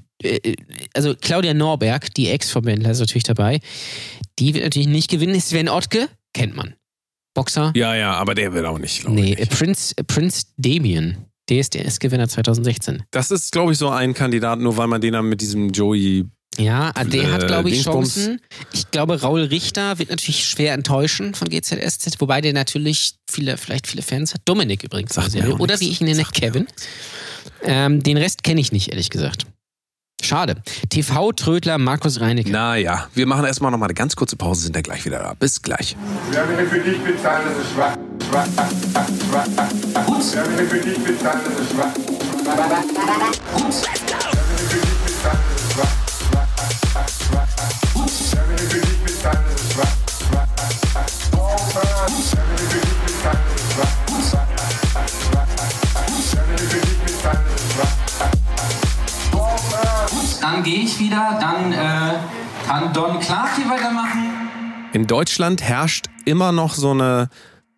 also Claudia Norberg, die Ex vom Bändler, ist natürlich dabei. Die wird natürlich nicht gewinnen. Sven Ottke kennt man. Boxer. Ja, ja, aber der wird auch nicht, glaube nee, ich. äh, Prince, äh, Prince Damien. DSDS-Gewinner 2016. Das ist, glaube ich, so ein Kandidat, nur weil man den dann mit diesem Joey. Ja, der Äh, hat, glaube ich, Dingsbums. Chancen. Ich glaube, Raul Richter wird natürlich schwer enttäuschen von GZSZ, wobei der natürlich viele, vielleicht viele Fans hat. Dominik übrigens. Sagt also, oder nix. wie ich ihn nenne, Kevin. Ähm, den Rest kenne ich nicht, ehrlich gesagt. Schade. TV-Trödler Markus Reinecke. Naja, wir machen erstmal noch mal eine ganz kurze Pause, sind da gleich wieder da. Bis gleich. Wer will für dich bezahlen, das ist schwach. Schwach, schwach, schwach, schwach. Wer will für dich bezahlen, das ist schwach. Wer will für dich bezahlen, das ist. Schwach, Dann gehe ich wieder, dann äh, kann Don Clark hier weitermachen. In Deutschland herrscht immer noch so eine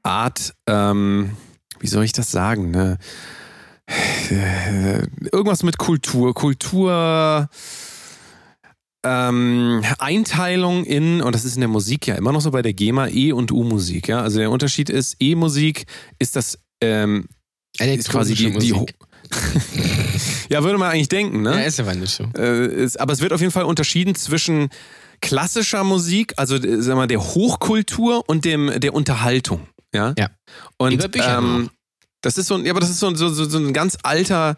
Art, ähm, wie soll ich das sagen, ne? Äh, Irgendwas mit Kultur. Kultur. Ähm, Einteilung in, und das ist in der Musik ja immer noch so bei der GEMA, E- und U-Musik. Ja? Also der Unterschied ist, E-Musik ist das, ähm, ist quasi die, die Musik. Ja, würde man eigentlich denken, ne? Ja, ist aber nicht so. Äh, ist, aber es wird auf jeden Fall unterschieden zwischen klassischer Musik, also äh, sagen wir mal, der Hochkultur und dem der Unterhaltung. Ja. Ja. Und Über Bücher ähm, das ist so ein, ja, aber das ist so, so, so, ein ganz alter,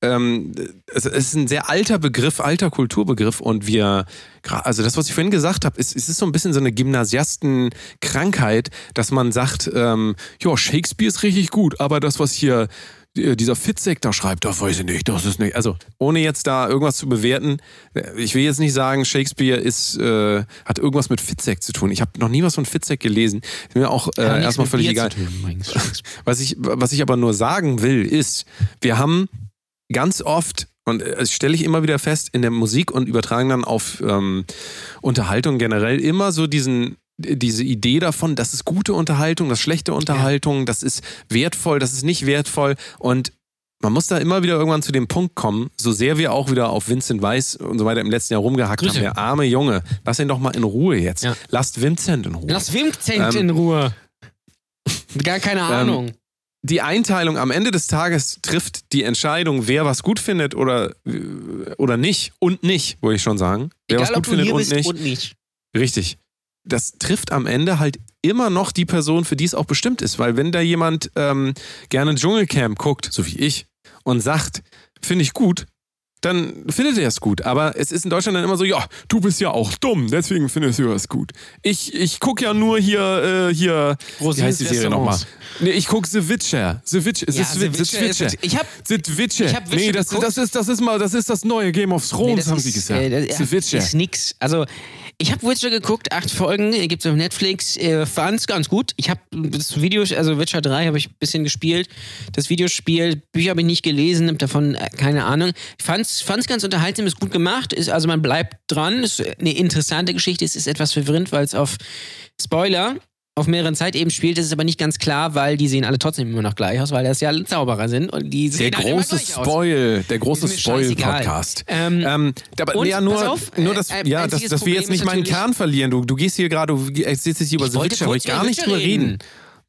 ähm, es ist ein sehr alter Begriff, alter Kulturbegriff und wir, also das, was ich vorhin gesagt habe, ist, es ist so ein bisschen so eine Gymnasiastenkrankheit, dass man sagt, ähm, ja, Shakespeare ist richtig gut, aber das, was hier dieser Fitzek da schreibt, das weiß ich nicht, das ist nicht. Also, ohne jetzt da irgendwas zu bewerten, äh, ich will jetzt nicht sagen, Shakespeare ist, äh, hat irgendwas mit Fitzek zu tun. Ich habe noch nie was von Fitzek gelesen. Ist mir auch äh, erstmal völlig egal. tun. Was ich, was ich aber nur sagen will, ist, wir haben ganz oft, und äh, das stelle ich immer wieder fest, in der Musik und übertragen dann auf ähm, Unterhaltung generell immer so diesen diese Idee davon, das ist gute Unterhaltung, das ist schlechte Unterhaltung, das ist wertvoll, das ist nicht wertvoll und man muss da immer wieder irgendwann zu dem Punkt kommen, so sehr wir auch wieder auf Vincent Weiss und so weiter im letzten Jahr rumgehackt Grüße. haben, der arme Junge, lass ihn doch mal in Ruhe jetzt. Ja. Lasst Vincent in Ruhe. Lass Vincent Ähm, in Ruhe. Gar keine Ahnung. die Einteilung am Ende des Tages trifft die Entscheidung, wer was gut findet oder, äh, oder nicht und nicht, würde ich schon sagen. Wer was Egal, ob gut findet und nicht. und nicht. Richtig. Das trifft am Ende halt immer noch die Person, für die es auch bestimmt ist. Weil wenn da jemand ähm, gerne Dschungelcamp guckt, so wie ich, und sagt, finde ich gut, dann findet er es gut. Aber es ist in Deutschland dann immer so, ja, du bist ja auch dumm, deswegen findest du es gut. Ich, ich gucke ja nur hier, äh, hier, wie Rosins heißt die Serie nochmal? Nee, ich gucke The Witcher. The Witcher. Ja, The, The The, Witcher ist- Witcher. ich hab- The Witcher. ich hab Witcher nee, das, das, ist, das, ist mal, das ist das neue Game of Thrones, das haben ist, sie gesagt. Äh, das, The Witcher. ist nix. Also, ich habe Witcher geguckt, acht Folgen, äh, gibt's auf Netflix, äh, fand's ganz gut. Ich habe das Video, also Witcher 3 habe ich ein bisschen gespielt. Das Videospiel, Bücher habe ich nicht gelesen, hab davon äh, keine Ahnung. Ich fand's, fand's ganz unterhaltsam, ist gut gemacht, ist, also man bleibt dran, ist eine interessante Geschichte, es ist etwas verwirrend, weil es auf Spoiler auf mehreren Zeitebenen spielt, das ist aber nicht ganz klar, weil die sehen alle trotzdem immer noch gleich aus, weil das ja Zauberer sind und die Der sehen immer große gleich aus. Spoil, der große. Spoil-Podcast. Ähm, Ähm, und, ja, pass nur, auf, nur dass, äh, ja, dass, einziges dass wir jetzt nicht meinen Kern verlieren. Du, du gehst hier gerade, du erzählst jetzt hier über Ich The Witcher, aber ich gar nicht drüber reden. reden.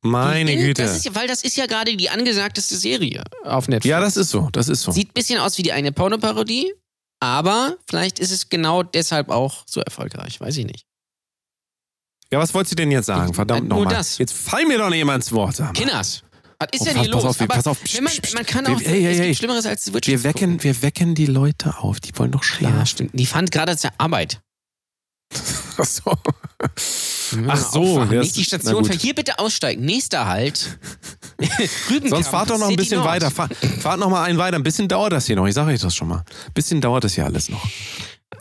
Meine Güte. Das ist ja, weil das ist ja gerade die angesagteste Serie auf Netflix. ja, das ist so, das ist so. Sieht ein bisschen aus wie die eine Pornoparodie, aber vielleicht ist es genau deshalb auch so erfolgreich. Weiß ich nicht. Ja, was wolltest du denn jetzt sagen? Verdammt äh, nur nochmal. das. Jetzt fall mir doch nicht jemand ins Wort. Kinders. Was ist Oh, denn pass- hier pass los? auf, pass auf, psch, man, man kann Wir- auch, es hey. gibt Schlimmeres als The Witcher. Wir wecken, wir wecken die Leute auf, die wollen doch Ja, schlafen. stimmt. Die fand gerade zur Arbeit. Ach so. Ach so, das- Nicht die Station. Hier bitte aussteigen. Nächster Halt. Sonst fahrt doch noch ein bisschen weiter. Fahrt, fahrt noch mal einen weiter. Ein bisschen dauert das hier noch. Ich sage euch das schon mal. Ein bisschen dauert das hier alles noch.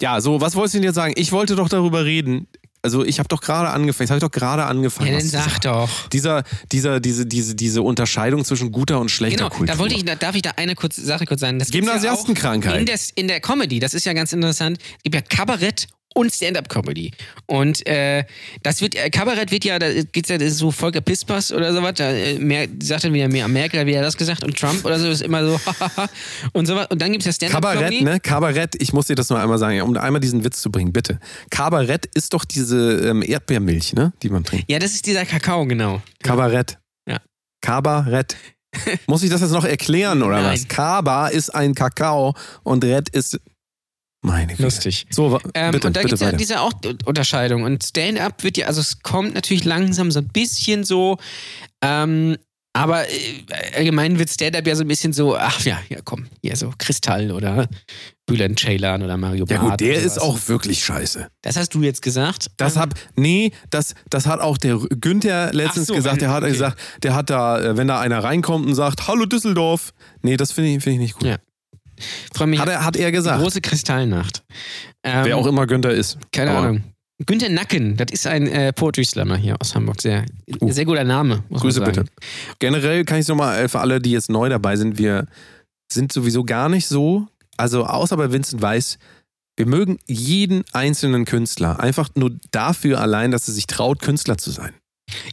Ja, so, was wolltest du denn jetzt sagen? Ich wollte doch darüber reden. Also, ich habe doch gerade angefangen. Jetzt habe ich doch gerade angefangen. Ja, dann sag doch. Dieser, dieser, diese, diese, diese Unterscheidung zwischen guter und schlechter Genau, Kultur. da wollte ich, da darf ich da eine kurze Sache kurz sagen. Das gibt's ja Gymnasiastenkrankheit. in, des, in der Comedy, das ist ja ganz interessant. Es gibt ja Kabarett und Stand-up-Comedy. Und äh, das wird, äh, Kabarett wird ja, da geht's ja, das ist so Volker Pispers oder sowas, da äh, mehr, sagt dann wieder mehr Merkel, wie er das gesagt, und Trump oder so ist immer so und sowas. Und dann gibt's ja Stand-up-Comedy. Kabarett, ne? Kabarett, ich muss dir das nur einmal sagen, um einmal diesen Witz zu bringen, bitte. Kabarett ist doch diese ähm, Erdbeermilch, ne? Die man trinkt. Ja, das ist dieser Kakao, genau. Kabarett. Ja. Kabarett. Muss ich das jetzt noch erklären oder Nein. was? Kaba ist ein Kakao und Red ist. Meine Güte. Lustig. So, Ähm, bitte, und da gibt es ja diese auch Unterscheidung. Und Stand-up wird ja, also es kommt natürlich langsam so ein bisschen so, ähm, aber äh, allgemein wird Stand-up ja so ein bisschen so, ach ja, ja komm, hier so Kristall oder Bülent Ceylan oder Mario ja Barth gut, der ist auch wirklich scheiße. Das hast du jetzt gesagt. Das Ähm, hab, nee, das, das hat auch der Günther letztens so, gesagt. Der hat okay. gesagt, der hat da, äh, wenn da einer reinkommt und sagt, Hallo Düsseldorf. Nee, das finde ich, find ich nicht gut. Ja. Freu mich Hat er, hat er die gesagt. große Kristallnacht. Ähm, Wer auch immer Günther ist. Keine Aber Ahnung. Günther Nacken, das ist ein äh, Poetry Slammer hier aus Hamburg. Sehr, Uh. sehr guter Name, muss Grüße man sagen. bitte. Generell kann ich es nochmal für alle, die jetzt neu dabei sind, wir sind sowieso gar nicht so, also außer bei Vincent Weiss, wir mögen jeden einzelnen Künstler. Einfach nur dafür allein, dass er sich traut, Künstler zu sein.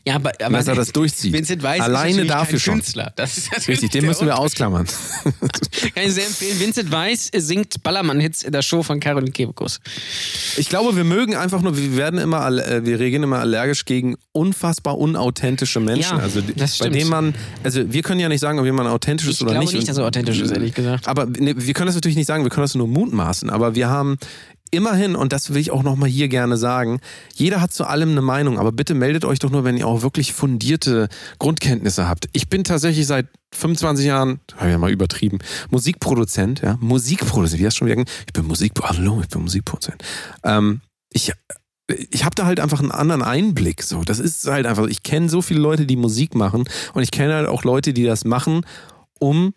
Ja, aber, aber dass er das durchzieht. Vincent Weiss Alleine ist dafür kein schon. Künstler. Das ist Richtig, den müssen wir ausklammern. Kann ich sehr empfehlen. Vincent Weiss singt Ballermann-Hits in der Show von Caroline Kebekus. Ich glaube, wir mögen einfach nur, wir werden immer, äh, wir reagieren immer allergisch gegen unfassbar unauthentische Menschen. Ja, also bei denen man, also wir können ja nicht sagen, ob jemand authentisch ist Ich oder glaube nicht. nicht, Und- dass er authentisch ist, ehrlich gesagt. Aber ne, wir können das natürlich nicht sagen, wir können das nur mutmaßen. Aber wir haben immerhin, und das will ich auch nochmal hier gerne sagen, jeder hat zu allem eine Meinung. Aber bitte meldet euch doch nur, wenn ihr auch wirklich fundierte Grundkenntnisse habt. Ich bin tatsächlich seit 25 Jahren, habe ich ja mal übertrieben, Musikproduzent, ja, Musikproduzent, wie hast du schon wieder? Ich bin Musikproduzent, hallo, ich bin Musikproduzent. Ähm, ich ich habe da halt einfach einen anderen Einblick. So, das ist halt einfach. Ich kenne so viele Leute, die Musik machen, und ich kenne halt auch Leute, die das machen, um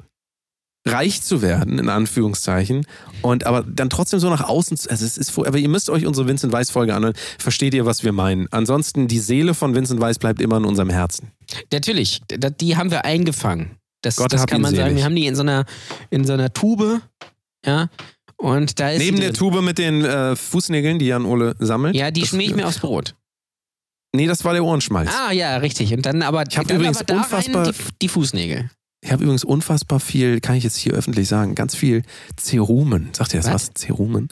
reich zu werden, in Anführungszeichen. Und aber dann trotzdem so nach außen, zu- also es ist, aber ihr müsst euch unsere Vincent Weiss Folge anhören, versteht ihr, was wir meinen. Ansonsten, die Seele von Vincent Weiss bleibt immer in unserem Herzen. Natürlich, die haben wir eingefangen. Das, Gott das kann man sagen. selig. Wir haben die in so einer, in so einer Tube, ja. Und da ist Neben der. Tube mit den äh, Fußnägeln, die Jan Ole sammelt. Ja, die schmier ich mir aufs Brot. Nee, das war der Ohrenschmalz. Ah, ja, richtig. Und dann aber, Ich dann übrigens aber da unfassbar- rein die, die Fußnägel. Ich habe übrigens unfassbar viel, kann ich jetzt hier öffentlich sagen, ganz viel Cerumen. Sagt ihr das was? Was? Cerumen?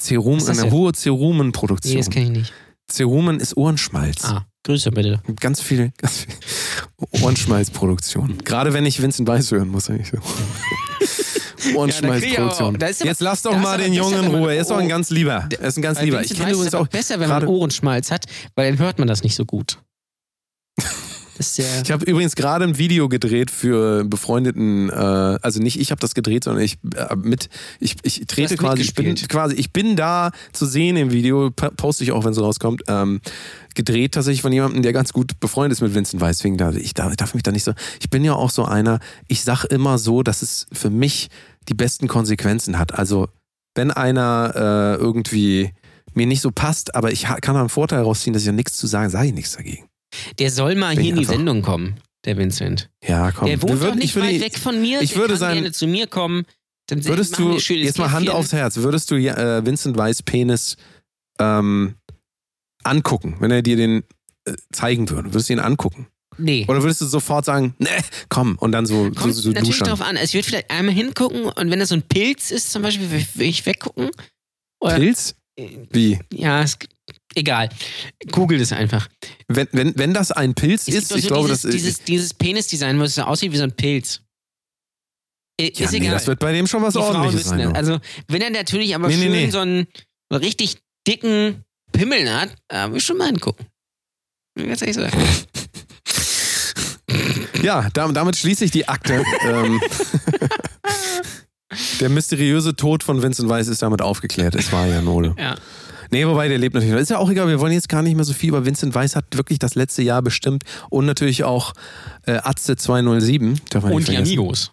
Cerumen, eine hohe Nee, Cerumenproduktion. das kenne ich nicht. Cerumen ist Ohrenschmalz. Ah, Grüße bitte. Ganz viel, ganz viel Ohrenschmalzproduktion. Gerade wenn ich Vincent Weiss hören muss, eigentlich so. Ohrenschmalzproduktion. Ja, da aber- Jetzt lass doch mal den Jungen in Ruhe. Er ist doch ein ganz lieber. Er ist ein ganz lieber. Ich kenne übrigens auch besser, wenn man Ohrenschmalz hat, weil dann hört man das nicht so gut. ist sehr. Ich habe übrigens gerade ein Video gedreht für befreundeten, äh, also nicht ich habe das gedreht, sondern ich äh, mit, ich, ich trete quasi, ich bin quasi, ich bin da zu sehen im Video, poste ich auch, wenn es rauskommt, ähm, gedreht tatsächlich von jemandem, der ganz gut befreundet ist mit Vincent Weiss. Deswegen da, ich darf, ich darf mich da nicht so, ich bin ja auch so einer, ich sag immer so, dass es für mich die besten Konsequenzen hat. Also wenn einer äh, irgendwie mir nicht so passt, aber ich kann da einen Vorteil rausziehen, dass ich ja nichts zu sagen, sage ich nichts dagegen. Der soll mal Bin hier in die Sendung kommen, der Vincent. Ja, komm. Der wohnt Wir doch nicht ich würde- weit weg von mir. ich würde gerne zu mir kommen. Dann Würdest du, jetzt mal Hand Käffchen. aufs Herz, würdest du äh, Vincent Weiss Penis ähm, angucken, wenn er dir den äh, zeigen würde? Würdest du ihn angucken? Nee. Oder würdest du sofort sagen, ne, komm, und dann so, Kommt so, so natürlich duschern? darauf an. Also ich würde vielleicht einmal hingucken und wenn das so ein Pilz ist zum Beispiel, will ich weggucken. Oder, Pilz? Wie? Ja, ist, egal. Google das einfach. Wenn, wenn, wenn das ein Pilz Es ist, ich so glaube, dieses, das ist. dieses, dieses Penis-Design, wo es so aussieht wie so ein Pilz. Ja, ist nee, egal. das wird bei dem schon was Die ordentliches sein. das. Also, wenn er natürlich aber Nee, nee, schön nee. so einen richtig dicken Pimmel hat, da will ich schon mal hingucken. Ganz ehrlich sagen. Ja, dam- damit schließe ich die Akte. ähm, der mysteriöse Tod von Vincent Weiss ist damit aufgeklärt. Es war ja Nole. Ja. Nee, wobei der lebt natürlich noch. Ist ja auch egal, wir wollen jetzt gar nicht mehr so viel, aber Vincent Weiss hat wirklich das letzte Jahr bestimmt und natürlich auch äh, Atze 207. Darf man nicht Und die. Amigos.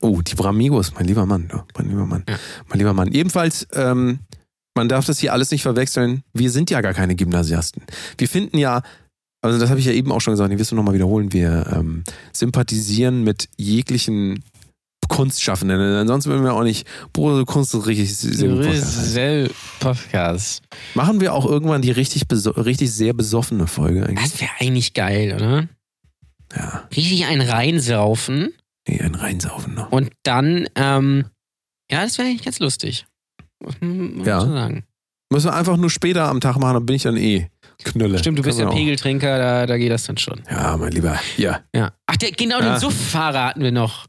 Oh, die Bramigos, mein lieber Mann, du, mein lieber Mann, Ja. mein lieber Mann. Ebenfalls, ähm, man darf das hier alles nicht verwechseln. Wir sind ja gar keine Gymnasiasten. Wir finden ja, also das habe ich ja eben auch schon gesagt, ich will es nochmal wiederholen, wir ähm, sympathisieren mit jeglichen Kunstschaffenden. Ansonsten würden wir auch nicht, Bruder, Kunst ist richtig sehr gut Podcast. Podcast. Machen wir auch irgendwann die richtig, richtig sehr besoffene Folge eigentlich? Das wäre eigentlich geil, oder? Ja, Richtig einen reinsaufen nee, ein Reinsaufen noch. und dann, ähm, ja, das wäre eigentlich ganz lustig. Muss man Ja. man sagen. Müssen wir einfach nur später am Tag machen, dann bin ich dann eh Knülle. Stimmt, du bist ja. Pegeltrinker, da, da geht das dann schon. Ja, mein Lieber, ja. Ja. Ach, der, genau, Ja. den Suff-Fahrer hatten wir noch.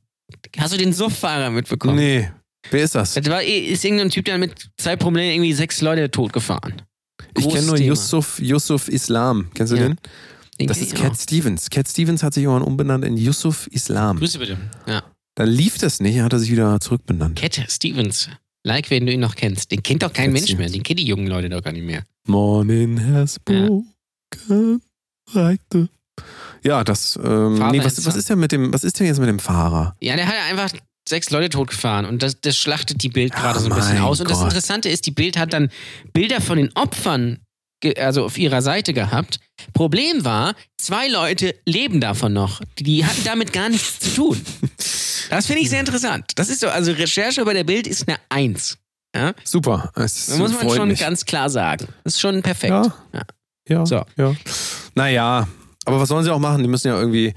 Hast du den Suff-Fahrer mitbekommen? Nee, wer ist das? Das war, eh- ist irgendein Typ, der mit zwei Promille irgendwie sechs Leute totgefahren. Ich kenne nur Thema. Yusuf, Yusuf Islam. Kennst du Ja. den? Den Das ist Cat auch. Stevens. Cat Stevens hat sich irgendwann umbenannt in Yusuf Islam. Grüße bitte. Ja. Dann lief das nicht, hat er sich wieder zurückbenannt. Cat Stevens. Like, wenn du ihn noch kennst. Den kennt doch kein Cat Mensch mehr. Stevens. Den kennen die jungen Leute doch gar nicht mehr. Morning has broken like the... Ja, das. Ähm, nee, was, was ist denn mit dem? Was ist denn jetzt mit dem Fahrer? Ja, der hat einfach sechs Leute totgefahren und das, das schlachtet die Bild gerade so ein bisschen aus. Und das Gott. Interessante ist, die Bild hat dann Bilder von den Opfern also auf ihrer Seite gehabt. Problem war, zwei Leute leben davon noch. Die hatten damit gar nichts zu tun. Das finde ich sehr interessant. Das ist so, also Recherche bei der Bild ist eine Eins. Ja? Super. Es Da muss man schon mich. ganz klar sagen. Das ist schon perfekt. Ja. Ja. Ja. So. ja. Naja, aber was sollen sie auch machen? Die müssen ja irgendwie.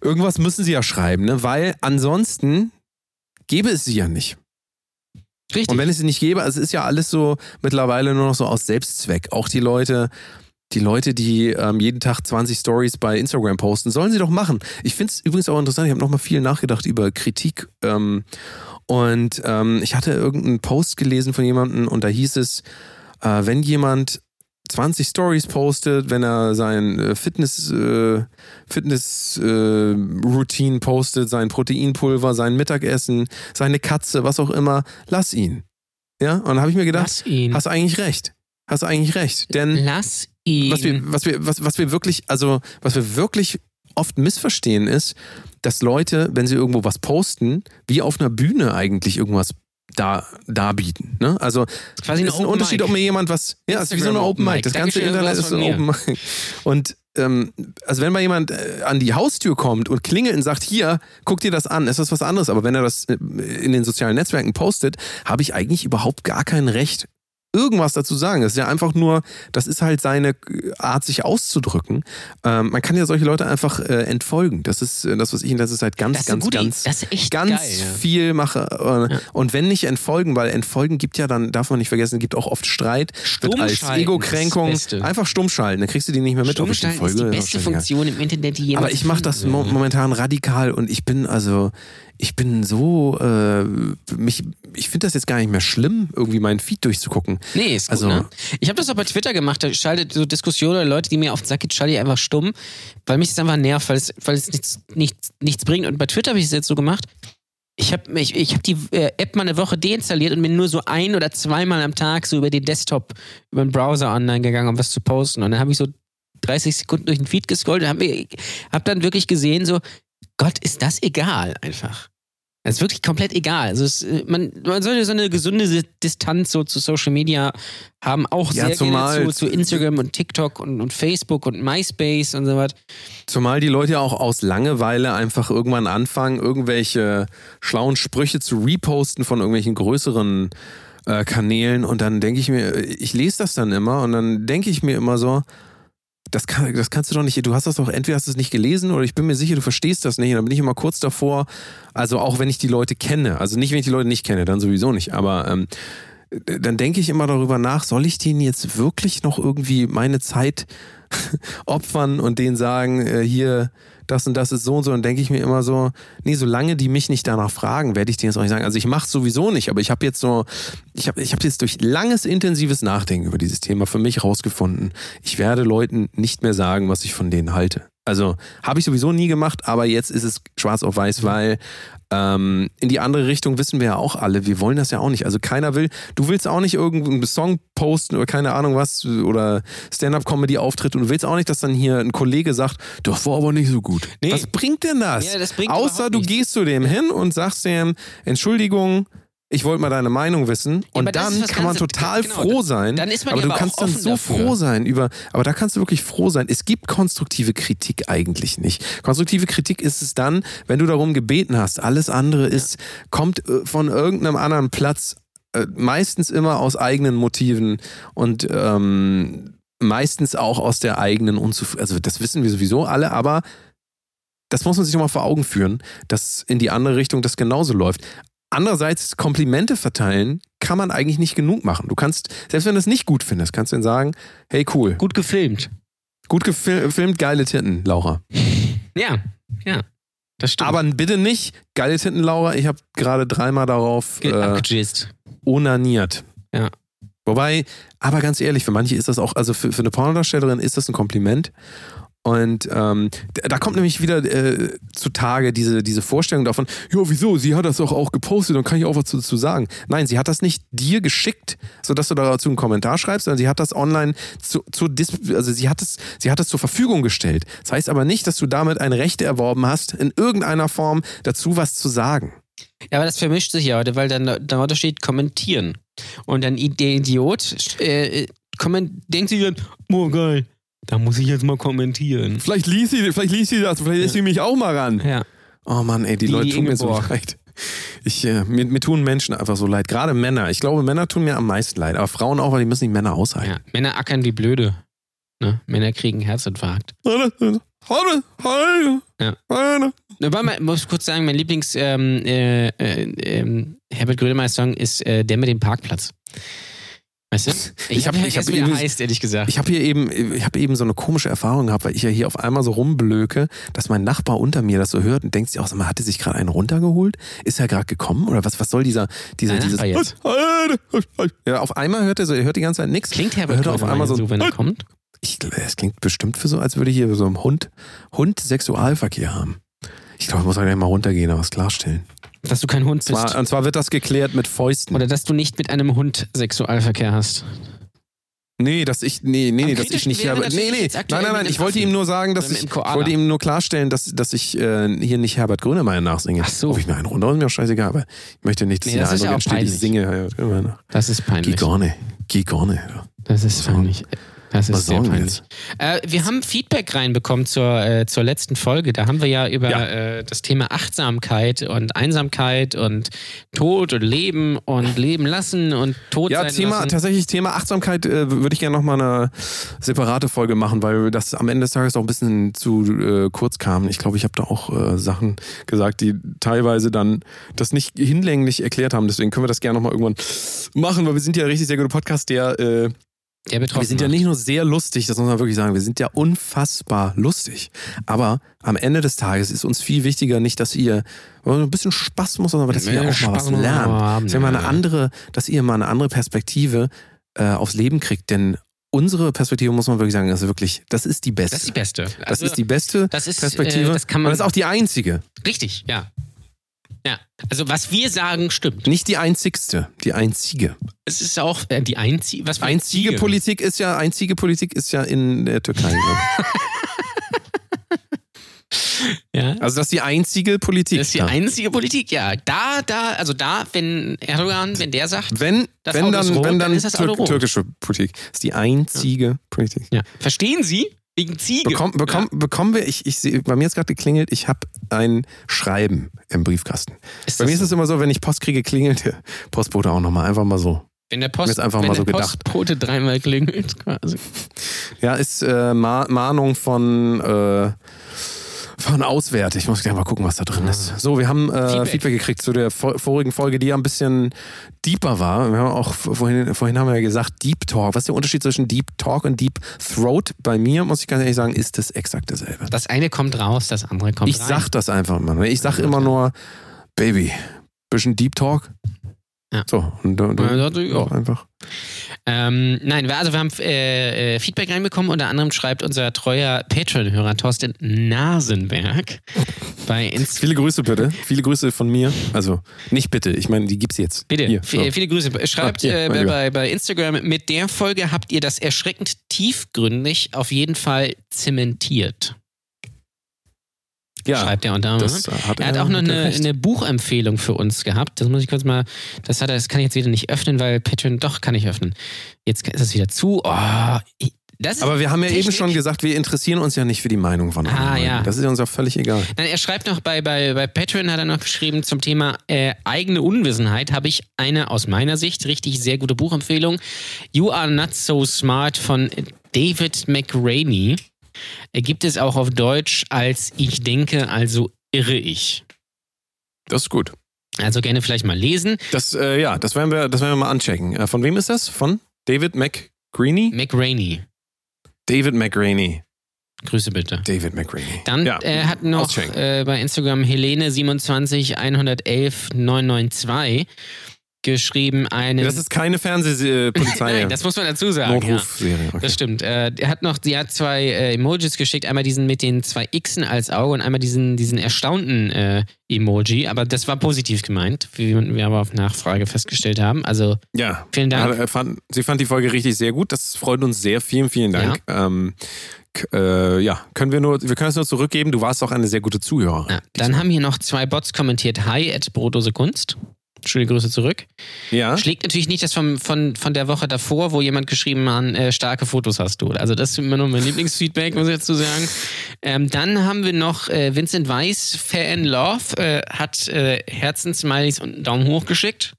Irgendwas müssen sie ja schreiben, ne? Weil ansonsten gäbe es sie ja nicht. Richtig. Und wenn es sie nicht gäbe, also es ist ja alles so mittlerweile nur noch so aus Selbstzweck. Auch die Leute, die Leute, die ähm, jeden Tag 20 Stories bei Instagram posten, sollen sie doch machen. Ich finde es übrigens auch interessant, ich habe nochmal viel nachgedacht über Kritik. Ähm, und ähm, ich hatte irgendeinen Post gelesen von jemandem und da hieß es, äh, wenn jemand 20 Stories postet, wenn er sein äh, Fitness, äh, Fitness äh, Routine postet, sein Proteinpulver, sein Mittagessen, seine Katze, was auch immer, lass ihn. Ja, und dann habe ich mir gedacht, hast eigentlich recht. Hast eigentlich recht. Denn Lass ihn. was wir, was wir, was, was wir wirklich, also was wir wirklich oft missverstehen ist, dass Leute, wenn sie irgendwo was posten, wie auf einer Bühne eigentlich irgendwas da darbieten. Ne? Also quasi ist ein Unterschied, ob mir jemand was. Ja, es ist wie so eine Open Mic. Mic. Das ganze Internet ist so ein. Open Mic. Und ähm, also wenn mal jemand äh, an die Haustür kommt und klingelt und sagt, hier, guck dir das an, ist das was anderes. Aber wenn er das äh, in den sozialen Netzwerken postet, habe ich eigentlich überhaupt gar kein Recht, irgendwas dazu sagen. Das ist ja einfach nur, das ist halt seine Art, sich auszudrücken. Ähm, man kann ja solche Leute einfach äh, entfolgen. Das ist äh, das, was ich in letzter Zeit ganz, ganz, ganz, ganz geil, viel mache. Äh, Ja. Und wenn nicht entfolgen, weil entfolgen gibt ja dann, darf man nicht vergessen, gibt auch oft Streit, wird als Stummschalten Ego-Kränkung einfach stumm schalten. Dann kriegst du die nicht mehr mit. folge. ist die beste. Funktion im Internet, die jemals Aber ich mache das mo momentan radikal und ich bin also, ich bin so, äh, mich, ich finde das jetzt gar nicht mehr schlimm, irgendwie meinen Feed durchzugucken. Nee, ist gut, Also- ne? Ich habe das auch bei Twitter gemacht, da schaltet so Diskussionen oder Leute, die mir auf den Sack geht, schalte ich einfach stumm, weil mich das einfach nervt, weil es, weil es nichts, nichts, nichts bringt. Und bei Twitter habe ich es jetzt so gemacht, ich habe ich, ich hab die äh, App mal eine Woche deinstalliert und bin nur so ein oder zweimal am Tag so über den Desktop, über den Browser online gegangen, um was zu posten. Und dann habe ich so 30 Sekunden durch den Feed gescrollt und habe hab dann wirklich gesehen, so, Gott, ist das egal einfach. Das ist wirklich komplett egal. Also es, äh, man, man sollte so eine gesunde Distanz so zu Social Media haben, auch Ja, sehr zumal- zu, zu Instagram und TikTok und, und Facebook und MySpace und so was. Zumal die Leute ja auch aus Langeweile einfach irgendwann anfangen, irgendwelche schlauen Sprüche zu reposten von irgendwelchen größeren äh, Kanälen. Und dann denke ich mir, ich lese das dann immer und dann denke ich mir immer so, das, kann, das kannst du doch nicht, du hast das doch, entweder hast du es nicht gelesen oder ich bin mir sicher, du verstehst das nicht. Und dann bin ich immer kurz davor, also auch wenn ich die Leute kenne, also nicht, wenn ich die Leute nicht kenne, dann sowieso nicht, aber ähm, dann denke ich immer darüber nach, soll ich denen jetzt wirklich noch irgendwie meine Zeit opfern und denen sagen, äh, hier, das und das ist so und so, dann denke ich mir immer so, nee, solange die mich nicht danach fragen, werde ich denen das auch nicht sagen. Also ich mache sowieso nicht, aber ich habe jetzt so, ich habe ich hab jetzt durch langes, intensives Nachdenken über dieses Thema für mich rausgefunden, ich werde Leuten nicht mehr sagen, was ich von denen halte. Also habe ich sowieso nie gemacht, aber jetzt ist es schwarz auf weiß, weil ähm, in die andere Richtung wissen wir ja auch alle. Wir wollen das ja auch nicht. Also keiner will, du willst auch nicht irgendeinen Song posten oder keine Ahnung was oder Stand-up-Comedy-Auftritt und du willst auch nicht, dass dann hier ein Kollege sagt, das war aber nicht so gut. Nee. Was bringt denn das? Ja, das bringt Außer du gehst zu dem hin und sagst dem, Entschuldigung, ich wollte mal deine Meinung wissen. Und das dann kann man total genau, froh sein. dann ist man aber ja du aber kannst auch dann so dafür. froh sein über, aber da kannst du wirklich froh sein. Es gibt konstruktive Kritik eigentlich nicht. Konstruktive Kritik ist es dann, wenn du darum gebeten hast. Alles andere ist, kommt äh, von irgendeinem anderen Platz, äh, meistens immer aus eigenen Motiven und ähm, meistens auch aus der eigenen Unzufriedenheit. Also das wissen wir sowieso alle, aber das muss man sich nochmal vor Augen führen, dass in die andere Richtung das genauso läuft. Andererseits, Komplimente verteilen kann man eigentlich nicht genug machen. Du kannst, selbst wenn du es nicht gut findest, kannst du dann sagen, hey cool, Gut gefilmt. gut gefilmt, geile Titten, Laura. Ja, ja. Das stimmt. Aber bitte nicht, geile Titten, Laura, ich habe gerade dreimal darauf Ge- äh, onaniert. Ja. Wobei, aber ganz ehrlich, für manche ist das auch, also für, für eine Pornodarstellerin ist das ein Kompliment. Und ähm, da kommt nämlich wieder äh, zutage diese, diese Vorstellung davon, ja, wieso, sie hat das doch auch gepostet, dann kann ich auch was dazu sagen. Nein, sie hat das nicht dir geschickt, sodass du dazu einen Kommentar schreibst, sondern sie hat das online zu, zu also sie hat es, sie hat es zur Verfügung gestellt. Das heißt aber nicht, dass du damit ein Recht erworben hast, in irgendeiner Form dazu was zu sagen. Ja, aber das vermischt sich ja heute, weil dann darunter steht kommentieren. Und dann der Idiot äh, komment denkt sich dann, oh geil, da muss ich jetzt mal kommentieren. Vielleicht liest sie, vielleicht liest sie das, vielleicht lässt sie mich auch mal ran. Ja. Oh Mann, ey, die, Die Leute tun mir so leid. Ich, äh, mir, mir tun Menschen einfach so leid. Gerade Männer. Ich glaube, Männer tun mir am meisten leid. Aber Frauen auch, weil die müssen die Männer aushalten. ja. Männer ackern wie blöde. Ne? Männer kriegen Herzinfarkt. Ja. Ja. Warte mal, muss ich kurz sagen, mein Lieblings ähm, äh, äh, ähm, Herbert Grönemeyer Song ist äh, der mit dem Parkplatz. Weißt du? Ich hab- hab ich hab vergessen, wie er übrigens- heißt, ehrlich gesagt. Ich habe hier eben, ich habe eben so eine komische Erfahrung gehabt, weil ich ja hier auf einmal so rumblöke, dass mein Nachbar unter mir das so hört und denkt sich auch, sag mal, hatte sich gerade einen runtergeholt? Ist er gerade gekommen oder was? Was soll dieser, dieser, Dein dieses? Jetzt? Ja, auf einmal hört er so, er hört die ganze Zeit nichts. Klingt Herbert hört er auf einmal so, so, wenn er kommt? Ich, es klingt bestimmt für so, als würde hier so ein Hund, Hund Sexualverkehr haben. Ich glaube, ich muss gleich mal runtergehen, aber es klarstellen. Dass du kein Hund bist. Zwar, und zwar wird das geklärt mit Fäusten. Oder dass du nicht mit einem Hund Sexualverkehr hast. nee, dass ich, nee, nee, nee, dass ich nicht Herbert, nee, nee, nein, nein, nein, ich wollte ihm nur sagen, dass ich, wollte ihm nur klarstellen, dass, dass ich äh, hier nicht Herbert Grönemeyer nachsinge. Ach so. Ob ich mir einen runter, ist mir auch scheißegal, aber ich möchte nicht, dass Nee, der das ist Eindruck entsteht, ich singe Herbert Grönemeyer nach. Das ist peinlich. Gar nicht. Das ist peinlich. Das ist sehr peinlich. Äh, wir haben Feedback reinbekommen zur, äh, zur letzten Folge. Da haben wir ja über Ja. Äh, das Thema Achtsamkeit und Einsamkeit und Tod und Leben und Leben lassen und Tod Ja, Thema, lassen. tatsächlich Thema Achtsamkeit äh, würde ich gerne nochmal eine separate Folge machen, weil das am Ende des Tages auch ein bisschen zu äh, kurz kam. Ich glaube, ich habe da auch äh, Sachen gesagt, die teilweise dann das nicht hinlänglich erklärt haben. Deswegen können wir das gerne nochmal irgendwann machen, weil wir sind ja ein richtig sehr guter Podcast, der Der betroffen Wir sind ja nicht nur sehr lustig, das muss man wirklich sagen, wir sind ja unfassbar lustig. Aber am Ende des Tages ist uns viel wichtiger nicht, dass ihr ein bisschen Spaß muss, sondern dass Ja, ihr auch mal Spaß was muss man lernt. haben, dass, ihr mal eine andere, dass ihr mal eine andere Perspektive äh, aufs Leben kriegt. Denn unsere Perspektive, muss man wirklich sagen, ist wirklich, das ist die beste. Das ist die beste. Das Also, ist die beste das ist, Perspektive. äh, das kann man- Und das ist auch die einzige. Richtig, ja. Ja. Also was wir sagen, stimmt. Nicht die einzigste, die einzige. Es ist auch äh, die einzige. Was Einzige? Politik ist ja, einzige Politik ist ja in der Türkei. ne? Ja. Also das ist die einzige Politik. Das ist die da. einzige Politik, ja. Da, da, also da, wenn Erdogan, wenn der sagt, Wenn, Das wenn Auto ist dann, rot, wenn dann dann, ist das Auto Tür rot. türkische Politik. Das ist die einzige Politik. ja. verstehen Sie? Wegen Ziege. Bekomm, bekomm, Bekommen wir, ich, ich sehe, bei mir ist gerade geklingelt, ich habe ein Schreiben im Briefkasten. Ist bei mir ist so? es immer so, wenn ich Post kriege, klingelt der Postbote auch nochmal. Einfach mal so. wenn der Post, ist einfach wenn mal so der gedacht. Postbote dreimal klingelt, quasi. Ja, ist äh, Ma Mahnung von, äh, von Auswert. Ich muss gleich mal gucken, was da drin ist. So, wir haben äh, Feedback. Feedback. gekriegt zu der vor vorigen Folge, die ja ein bisschen deeper war. Wir haben auch vorhin, vorhin haben wir ja gesagt, Deep Talk. Was ist der Unterschied zwischen Deep Talk und Deep Throat? Bei mir, muss ich ganz ehrlich sagen, ist das exakt dasselbe. Das eine kommt raus, das andere kommt Ich rein. sag das einfach mal. Ich sag immer nur, Baby, bisschen Deep Talk. Ja. So, und, Ja, das- ja. einfach. Ähm, nein, also wir haben äh, äh, Feedback reinbekommen. Unter anderem schreibt unser treuer Patreon-Hörer Thorsten Nasenberg bei Insta. Viele Grüße bitte. Viele Grüße von mir. Also, nicht bitte, ich meine, die gibt's jetzt. Bitte, Hier, so. viele Grüße. Schreibt Ah, hier, äh, bei, bei Instagram, mit der Folge habt ihr das erschreckend tiefgründig auf jeden Fall zementiert. Ja, Schreibt er unter anderem. hat Er hat auch noch er eine, eine Buchempfehlung für uns gehabt. Das muss ich kurz mal. Das hat er, das kann ich jetzt wieder nicht öffnen, weil Patreon doch kann ich öffnen. Jetzt ist es wieder zu. Oh, ich- Aber wir haben ja eben Technik. schon gesagt, wir interessieren uns ja nicht für die Meinung von anderen. Ah, ja. Das ist uns auch völlig egal. Nein, er schreibt noch bei, bei, bei Patreon, hat er noch geschrieben zum Thema äh, eigene Unwissenheit, habe ich eine aus meiner Sicht richtig sehr gute Buchempfehlung. You Are Not So Smart von David McRaney. Gibt es auch auf Deutsch als Ich denke, also irre ich. Das ist gut. Also gerne vielleicht mal lesen. Das, äh, ja, das werden wir, das werden wir mal anchecken. Äh, von wem ist das? Von David McGreeny? McRaney. David McGraney. Grüße bitte. David McGraney. Dann ja. äh, hat noch äh, bei Instagram Helene 27 111 992 geschrieben eine. das ist keine Fernsehpolizei. Nein, das muss man dazu sagen. Ja. Notrufserie. Okay. Das stimmt. Äh, er hat noch, sie hat zwei äh, Emojis geschickt, einmal diesen mit den zwei Xen als Auge und einmal diesen, diesen erstaunten äh, Emoji. Aber das war positiv gemeint, wie wir aber auf Nachfrage festgestellt haben. Also Ja. vielen Dank. Ja, äh, fand, sie fand die Folge richtig sehr gut. Das freut uns sehr. Vielen, vielen Dank. Ähm, k- äh, ja, können wir nur, wir können es nur zurückgeben. Du warst auch eine sehr gute Zuhörerin. Ja, dann haben hier noch zwei Bots kommentiert. Hi at Brotdose Kunst. Schöne Grüße zurück. Ja. Schlägt natürlich nicht das vom, von, von der Woche davor, wo jemand geschrieben hat, äh, starke Fotos hast du. Also das ist immer noch mein Lieblingsfeedback, muss ich dazu sagen. Ähm, dann haben wir noch äh, Vincent Weiss, Fan Love, äh, hat äh, Herzensmilies und einen Daumen hoch geschickt.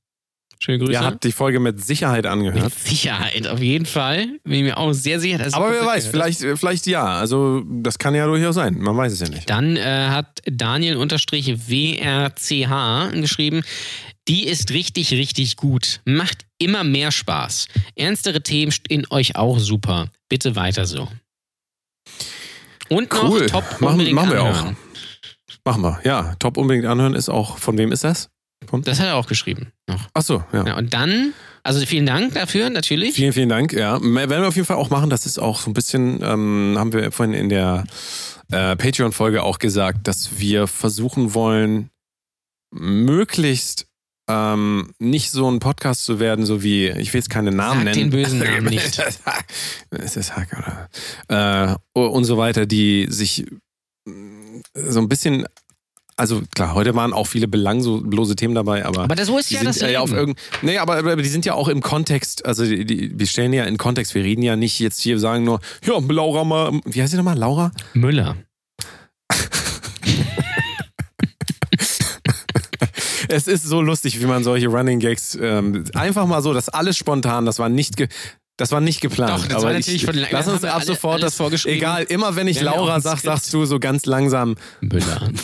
Schöne Grüße. Ihr habt die Folge mit Sicherheit angehört. Mit Sicherheit, auf jeden Fall. Bin ich mir auch sehr sicher. dass Aber wer weiß, vielleicht, vielleicht ja. Also, das kann ja durchaus sein. Man weiß es ja nicht. Dann äh, hat Daniel-WRCH geschrieben, die ist richtig, richtig gut. Macht immer mehr Spaß. Ernstere Themen stehen euch auch super. Bitte weiter so. Und noch Cool. top Machen- unbedingt machen wir auch. anhören. Machen wir. Ja, top unbedingt anhören ist auch. Von wem ist das? Von? Das hat er auch geschrieben. Noch. Ach so, ja. Ja, und dann, also vielen Dank dafür natürlich. Vielen, vielen Dank. Ja, werden wir auf jeden Fall auch machen. Das ist auch so ein bisschen, ähm, haben wir vorhin in der äh, Patreon-Folge auch gesagt, dass wir versuchen wollen, möglichst ähm, nicht so ein Podcast zu werden, so wie, ich will jetzt keine Namen Sag nennen. den bösen Namen nicht. es ist Hack oder äh, und so weiter, die sich mm, so ein bisschen, also klar, heute waren auch viele belanglose Themen dabei, aber Aber das, so ist ja sind das äh, ja auf Leben. irgend nee, aber, aber die sind ja auch im Kontext, also die, die, wir stellen ja in Kontext, wir reden ja nicht jetzt hier sagen nur, ja, Laura mal, wie heißt sie nochmal, Laura? Müller. Es ist so lustig, wie man solche Running Gags ähm, einfach mal so, das alles spontan, das war nicht ge Das war nicht geplant. Doch, das aber war ich, natürlich von lang- Lass uns ab alle- sofort das vorgeschrieben. Egal, immer wenn ich Laura sag, sagst du so ganz langsam. Müller.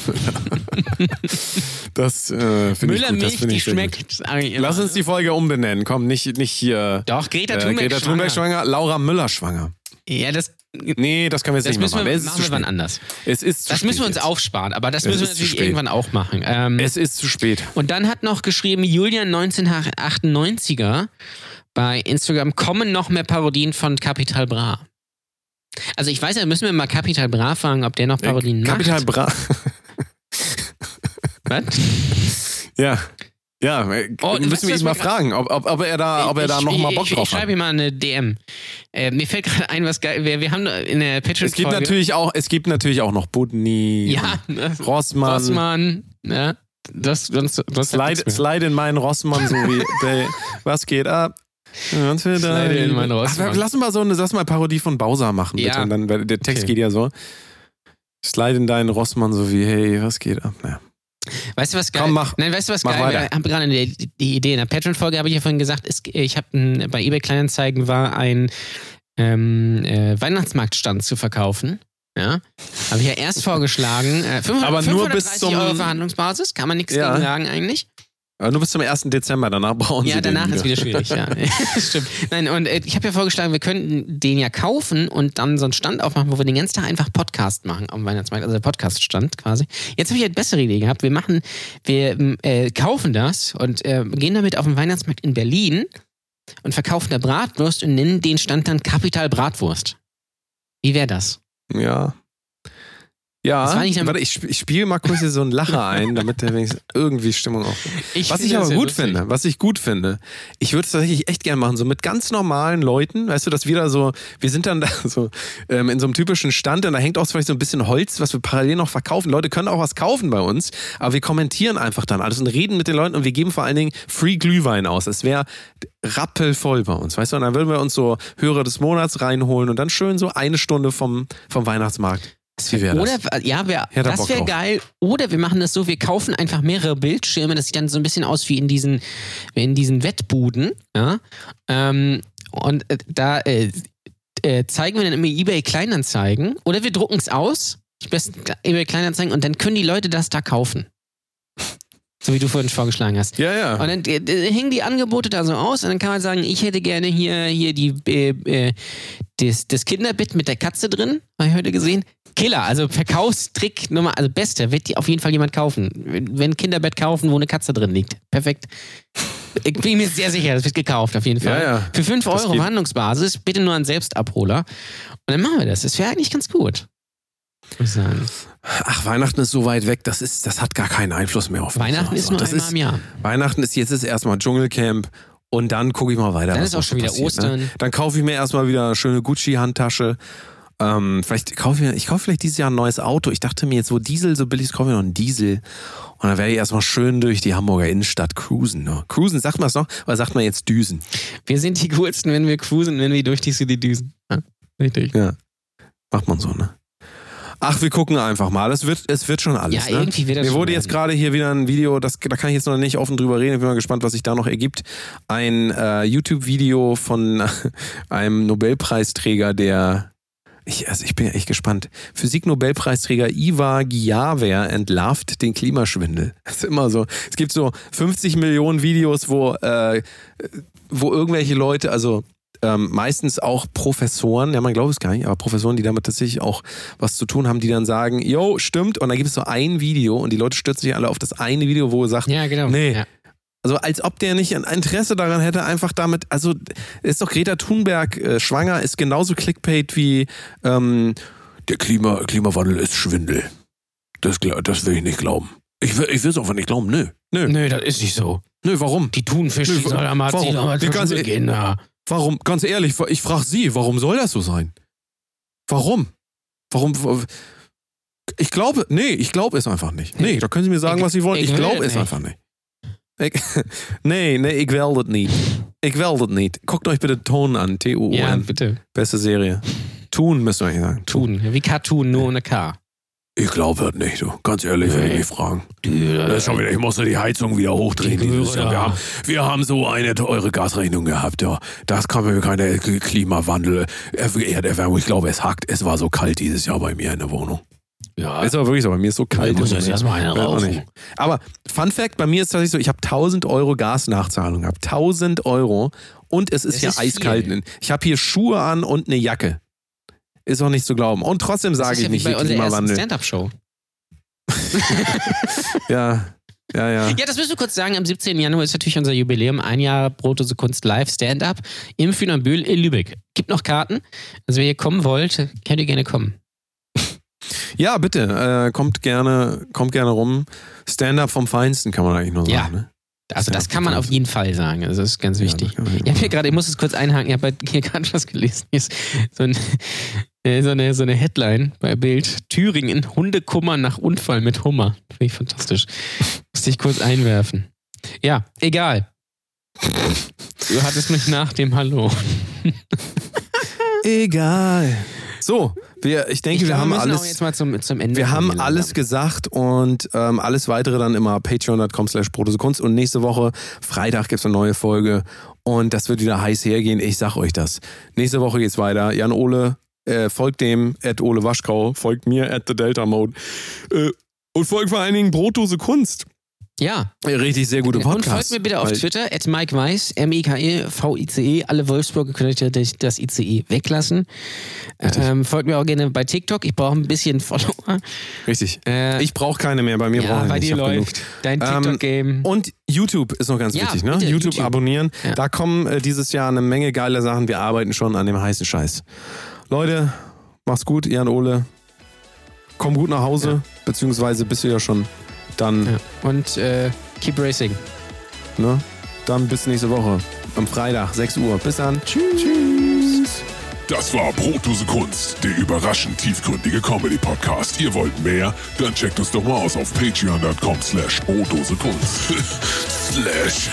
Das äh, finde ich Müller gut. Das Milch, finde die ich schmeckt. ich. Lass uns die Folge umbenennen. Komm, nicht, nicht hier. Doch, Greta äh, Thunberg. Greta Thunberg schwanger, Laura Müller schwanger. Ja, das, Nee, das können wir jetzt das nicht mehr müssen machen. wir, Es ist machen zu wir wann anders. Es ist zu Das müssen wir uns jetzt. aufsparen, aber das Es müssen wir natürlich spät. irgendwann auch machen. Ähm, Es ist zu spät. und dann hat noch geschrieben Julian 1998er bei Instagram kommen noch mehr Parodien von Capital Bra. Also ich weiß ja, müssen wir mal Capital Bra fragen, ob der noch Parodien Kapital macht. Bra. Was? ja. Ja, äh, Oh, müssen wir ihn mal fragen, ob, ob, ob er da, ob er da Ich- noch mal ich- Bock ich, drauf Ich schreibe hat. ihm mal eine DM. Äh, mir fällt gerade ein, was geil. Wir, wir haben in der patreon Es gibt natürlich auch, es gibt natürlich auch noch Budni, Ja, das- Rossmann, Rossmann. Ja, das, das, das Slide, Slide in meinen Rossmann, so wie der, was geht ab? Was will da? Slide in meinen Rossmann. Ach, lass mal so eine, lass mal Parodie von Bowser machen, bitte. Ja. Und dann, der Text Okay. geht ja so. Slide in deinen Rossmann, so wie, hey, was geht ab? Ja. Weißt du was geil? Komm, mach. Nein, weißt du was Mach geil? weiter. Wir haben gerade eine, die Idee. In der Patreon-Folge habe ich ja vorhin gesagt, es, ich habe bei eBay Kleinanzeigen war ein ähm, äh, Weihnachtsmarktstand zu verkaufen. Ja, habe ich ja erst vorgeschlagen. Äh, 500, Aber nur bis 530 zum- Euro Verhandlungsbasis, kann man nichts Ja. gegen sagen eigentlich. Aber nur bis zum 1. Dezember, danach brauchen Ja, sie danach den ist wieder schwierig, ja. Stimmt. Nein, und äh, ich habe ja vorgeschlagen, wir könnten den ja kaufen und dann so einen Stand aufmachen, wo wir den ganzen Tag einfach Podcast machen am Weihnachtsmarkt, also der Podcast-Stand quasi. Jetzt habe ich eine bessere Idee gehabt. Wir machen, wir ähm, äh, kaufen das und äh, gehen damit auf den Weihnachtsmarkt in Berlin und verkaufen da Bratwurst und nennen den Stand dann Kapital Bratwurst. Wie wäre das? Ja. Ja, warte, ich, ich spiele mal kurz hier so einen Lacher ein, damit der wenigstens irgendwie Stimmung aufbaut. Was ich aber gut lustig. finde, was ich gut finde, ich würde es tatsächlich echt gerne machen, so mit ganz normalen Leuten, weißt du, dass wir da so, wir sind dann da so ähm, in so einem typischen Stand und da hängt auch vielleicht so ein bisschen Holz, was wir parallel noch verkaufen. Leute können auch was kaufen bei uns, aber wir kommentieren einfach dann alles und reden mit den Leuten und wir geben vor allen Dingen Free Glühwein aus. Es wäre rappelvoll bei uns, weißt du, und dann würden wir uns so Hörer des Monats reinholen und dann schön so eine Stunde vom, vom Weihnachtsmarkt. Wie wäre das? Oder, ja, wär, das wäre geil. Oder wir machen das so, wir kaufen einfach mehrere Bildschirme, das sieht dann so ein bisschen aus wie in diesen, in diesen Wettbuden. Ja? Ähm, und äh, da äh, äh, zeigen wir dann immer eBay Kleinanzeigen. Oder wir drucken es aus, die besten eBay Kleinanzeigen, und dann können die Leute das da kaufen. So wie du vorhin vorgeschlagen hast. Ja, ja. Und dann äh, äh, hängen die Angebote da so aus und dann kann man sagen, ich hätte gerne hier, hier die, äh, äh, das, das Kinderbett mit der Katze drin, habe ich heute gesehen. Killer, also Verkaufstrick Nummer, also beste, wird die auf jeden Fall jemand kaufen. Wenn Kinderbett kaufen, wo eine Katze drin liegt. Perfekt. Ich bin mir sehr sicher, das wird gekauft, auf jeden Fall. Ja, ja. Für 5 Das Euro geht. Verhandlungsbasis, bitte nur an Selbstabholer. Und dann machen wir das. Das wäre eigentlich ganz gut. Muss sagen. Ach, Weihnachten ist so weit weg, das, ist, das hat gar keinen Einfluss mehr auf. Weihnachten ist nur das einmal im Jahr. Weihnachten ist jetzt ist erstmal Dschungelcamp und dann gucke ich mal weiter. Dann ist auch schon wieder passiert, Ostern. Ne? Dann kaufe ich mir erstmal wieder eine schöne Gucci-Handtasche. Ähm, vielleicht kaufe ich ich kaufe vielleicht dieses Jahr ein neues Auto. Ich dachte mir jetzt, wo Diesel so billig ist, kaufe ich noch einen Diesel. Und dann werde ich erstmal schön durch die Hamburger Innenstadt cruisen. Ne? Cruisen, sagt man es noch? Oder sagt man jetzt düsen? Wir sind die coolsten, wenn wir cruisen, wenn wir durch die City düsen. Ja, richtig. Ja. Macht man so, ne? Ach, wir gucken einfach mal. Es wird, es wird schon alles. Ja, ne? irgendwie wird das Mir wurde jetzt gerade hier wieder ein Video, das, da kann ich jetzt noch nicht offen drüber reden. Ich bin mal gespannt, was sich da noch ergibt. Ein äh, YouTube-Video von einem Nobelpreisträger, der. Ich, also ich bin ja echt gespannt. Physik-Nobelpreisträger Ivar Giaver entlarvt den Klimaschwindel. Das ist immer so. Es gibt so 50 Millionen Videos, wo, äh, wo irgendwelche Leute, also ähm, meistens auch Professoren, ja man glaubt es gar nicht, aber Professoren, die damit tatsächlich auch was zu tun haben, die dann sagen, yo, stimmt, und dann gibt es so ein Video und die Leute stürzen sich alle auf das eine Video, wo er sagt, Ja, genau. Nee. Ja. Also als ob der nicht ein Interesse daran hätte, einfach damit, also ist doch Greta Thunberg äh, schwanger, ist genauso Clickbait wie ähm, der Klima, Klimawandel ist Schwindel. Das, das will ich nicht glauben. Ich will, ich will es einfach nicht glauben, nö. Nö, Nö, das ist nicht so. nö, warum? Die Thunfisch, Nö, die soll am warum? Zur ganz e- gehen. Ja. Warum, ganz ehrlich, ich frage Sie, warum soll das so sein? Warum? Warum? Ich glaube, nee, ich glaube es einfach nicht. Nee, da können Sie mir sagen, Ich- was Sie wollen. ich Ich glaube es es nicht. einfach nicht. Ich, nee, nee, ich will das nicht. Ich will das nicht. Guckt euch bitte Ton an. T-U-O-N. ja, bitte. Beste Serie. Tun müsst ihr eigentlich sagen. Tun. Wie Cartoon, nur ohne K. Ich glaube das nicht, du. Ganz ehrlich, wenn ich mich fragen. Das ist schon wieder, ich musste die Heizung wieder hochdrehen Die dieses Jahr. Wir haben, wir haben so eine teure Gasrechnung gehabt, ja. Das kann mir keine Klimawandel, äh, Erderwärmung. Ich glaube, es hackt. Es war so kalt dieses Jahr bei mir in der Wohnung. Ja, Ist aber wirklich so, bei mir ist so kalt. Ich muss jetzt erstmal eine Weiß auch rauchen. Aber Fun Fact, bei mir ist tatsächlich so, ich habe 1000 Euro Gasnachzahlung gehabt. 1000 Euro und es ist Das hier ist eiskalt. viel. Ich habe hier Schuhe an und eine Jacke. Ist auch nicht zu glauben. Und trotzdem sage ich ja wie nicht bei unserer ersten Klimawandel. Stand-Up-Show. Ja, ja, ja. Ja, das müssen wir kurz sagen. Am 17. Januar ist natürlich unser Jubiläum. Ein Jahr Brotdose Kunst Live Stand-Up im Fünerbühl in Lübeck. Gibt noch Karten. Also, wer ihr kommen wollt, könnt ihr gerne kommen. Ja, bitte, äh, kommt gerne, kommt gerne rum. Stand-up vom Feinsten kann man eigentlich nur sagen. Ja. Ne? Also, das kann man auf jeden Fall sagen. Also, das ist ganz wichtig. Ja, man Ich habe hier gerade, ich muss es kurz einhaken, ich habe hier gerade was gelesen. Hier ist so, ein, äh, so, eine, so eine Headline bei Bild. Thüringen, Hundekummer nach Unfall mit Hummer. Finde ich fantastisch. Musste ich kurz einwerfen. Ja, egal. Du hattest mich nach dem Hallo. Egal. So, wir, ich denke, Ich wir glaube, haben alles. jetzt mal zum, zum Ende Wir haben alles gesagt und ähm, alles weitere dann immer patreon.com slash Kunst und nächste Woche, Freitag gibt es eine neue Folge und das wird wieder heiß hergehen, ich sag euch das. Nächste Woche geht's weiter. Jan Ole, äh, folgt dem, at Ole Waschkau, folgt mir, at The Delta Mode äh, und folgt vor allen Dingen Brotdose Kunst. Ja. Richtig sehr gute Und Podcast. folgt mir bitte auf Twitter, at Mike Weiß, M-I-K-E-V-I-C-E. Alle Wolfsburger könnt ihr das- das ICE weglassen. Ähm, folgt mir auch gerne bei TikTok. Ich brauche ein bisschen Follower. Richtig. Äh, Ich brauche keine mehr, bei mir brauche ja, ich bei nicht. dir läuft dein Ähm, TikTok-Game. Und YouTube ist noch ganz Ja, wichtig, ne? bitte, YouTube, YouTube. abonnieren. Ja. Da kommen äh, dieses Jahr eine Menge geile Sachen. Wir arbeiten schon an dem heißen Scheiß. Leute, mach's gut, Jan Ole. Komm gut nach Hause, beziehungsweise bist du ja schon. Dann, ja. Und äh, keep racing. ne? Dann bis nächste Woche. Am Freitag, 6 Uhr. Bis dann. Tschüss. Das war Brotdose Kunst, der überraschend tiefgründige Comedy-Podcast. Ihr wollt mehr? Dann checkt uns doch mal aus auf patreon.com slash Brotdose Kunst. slash.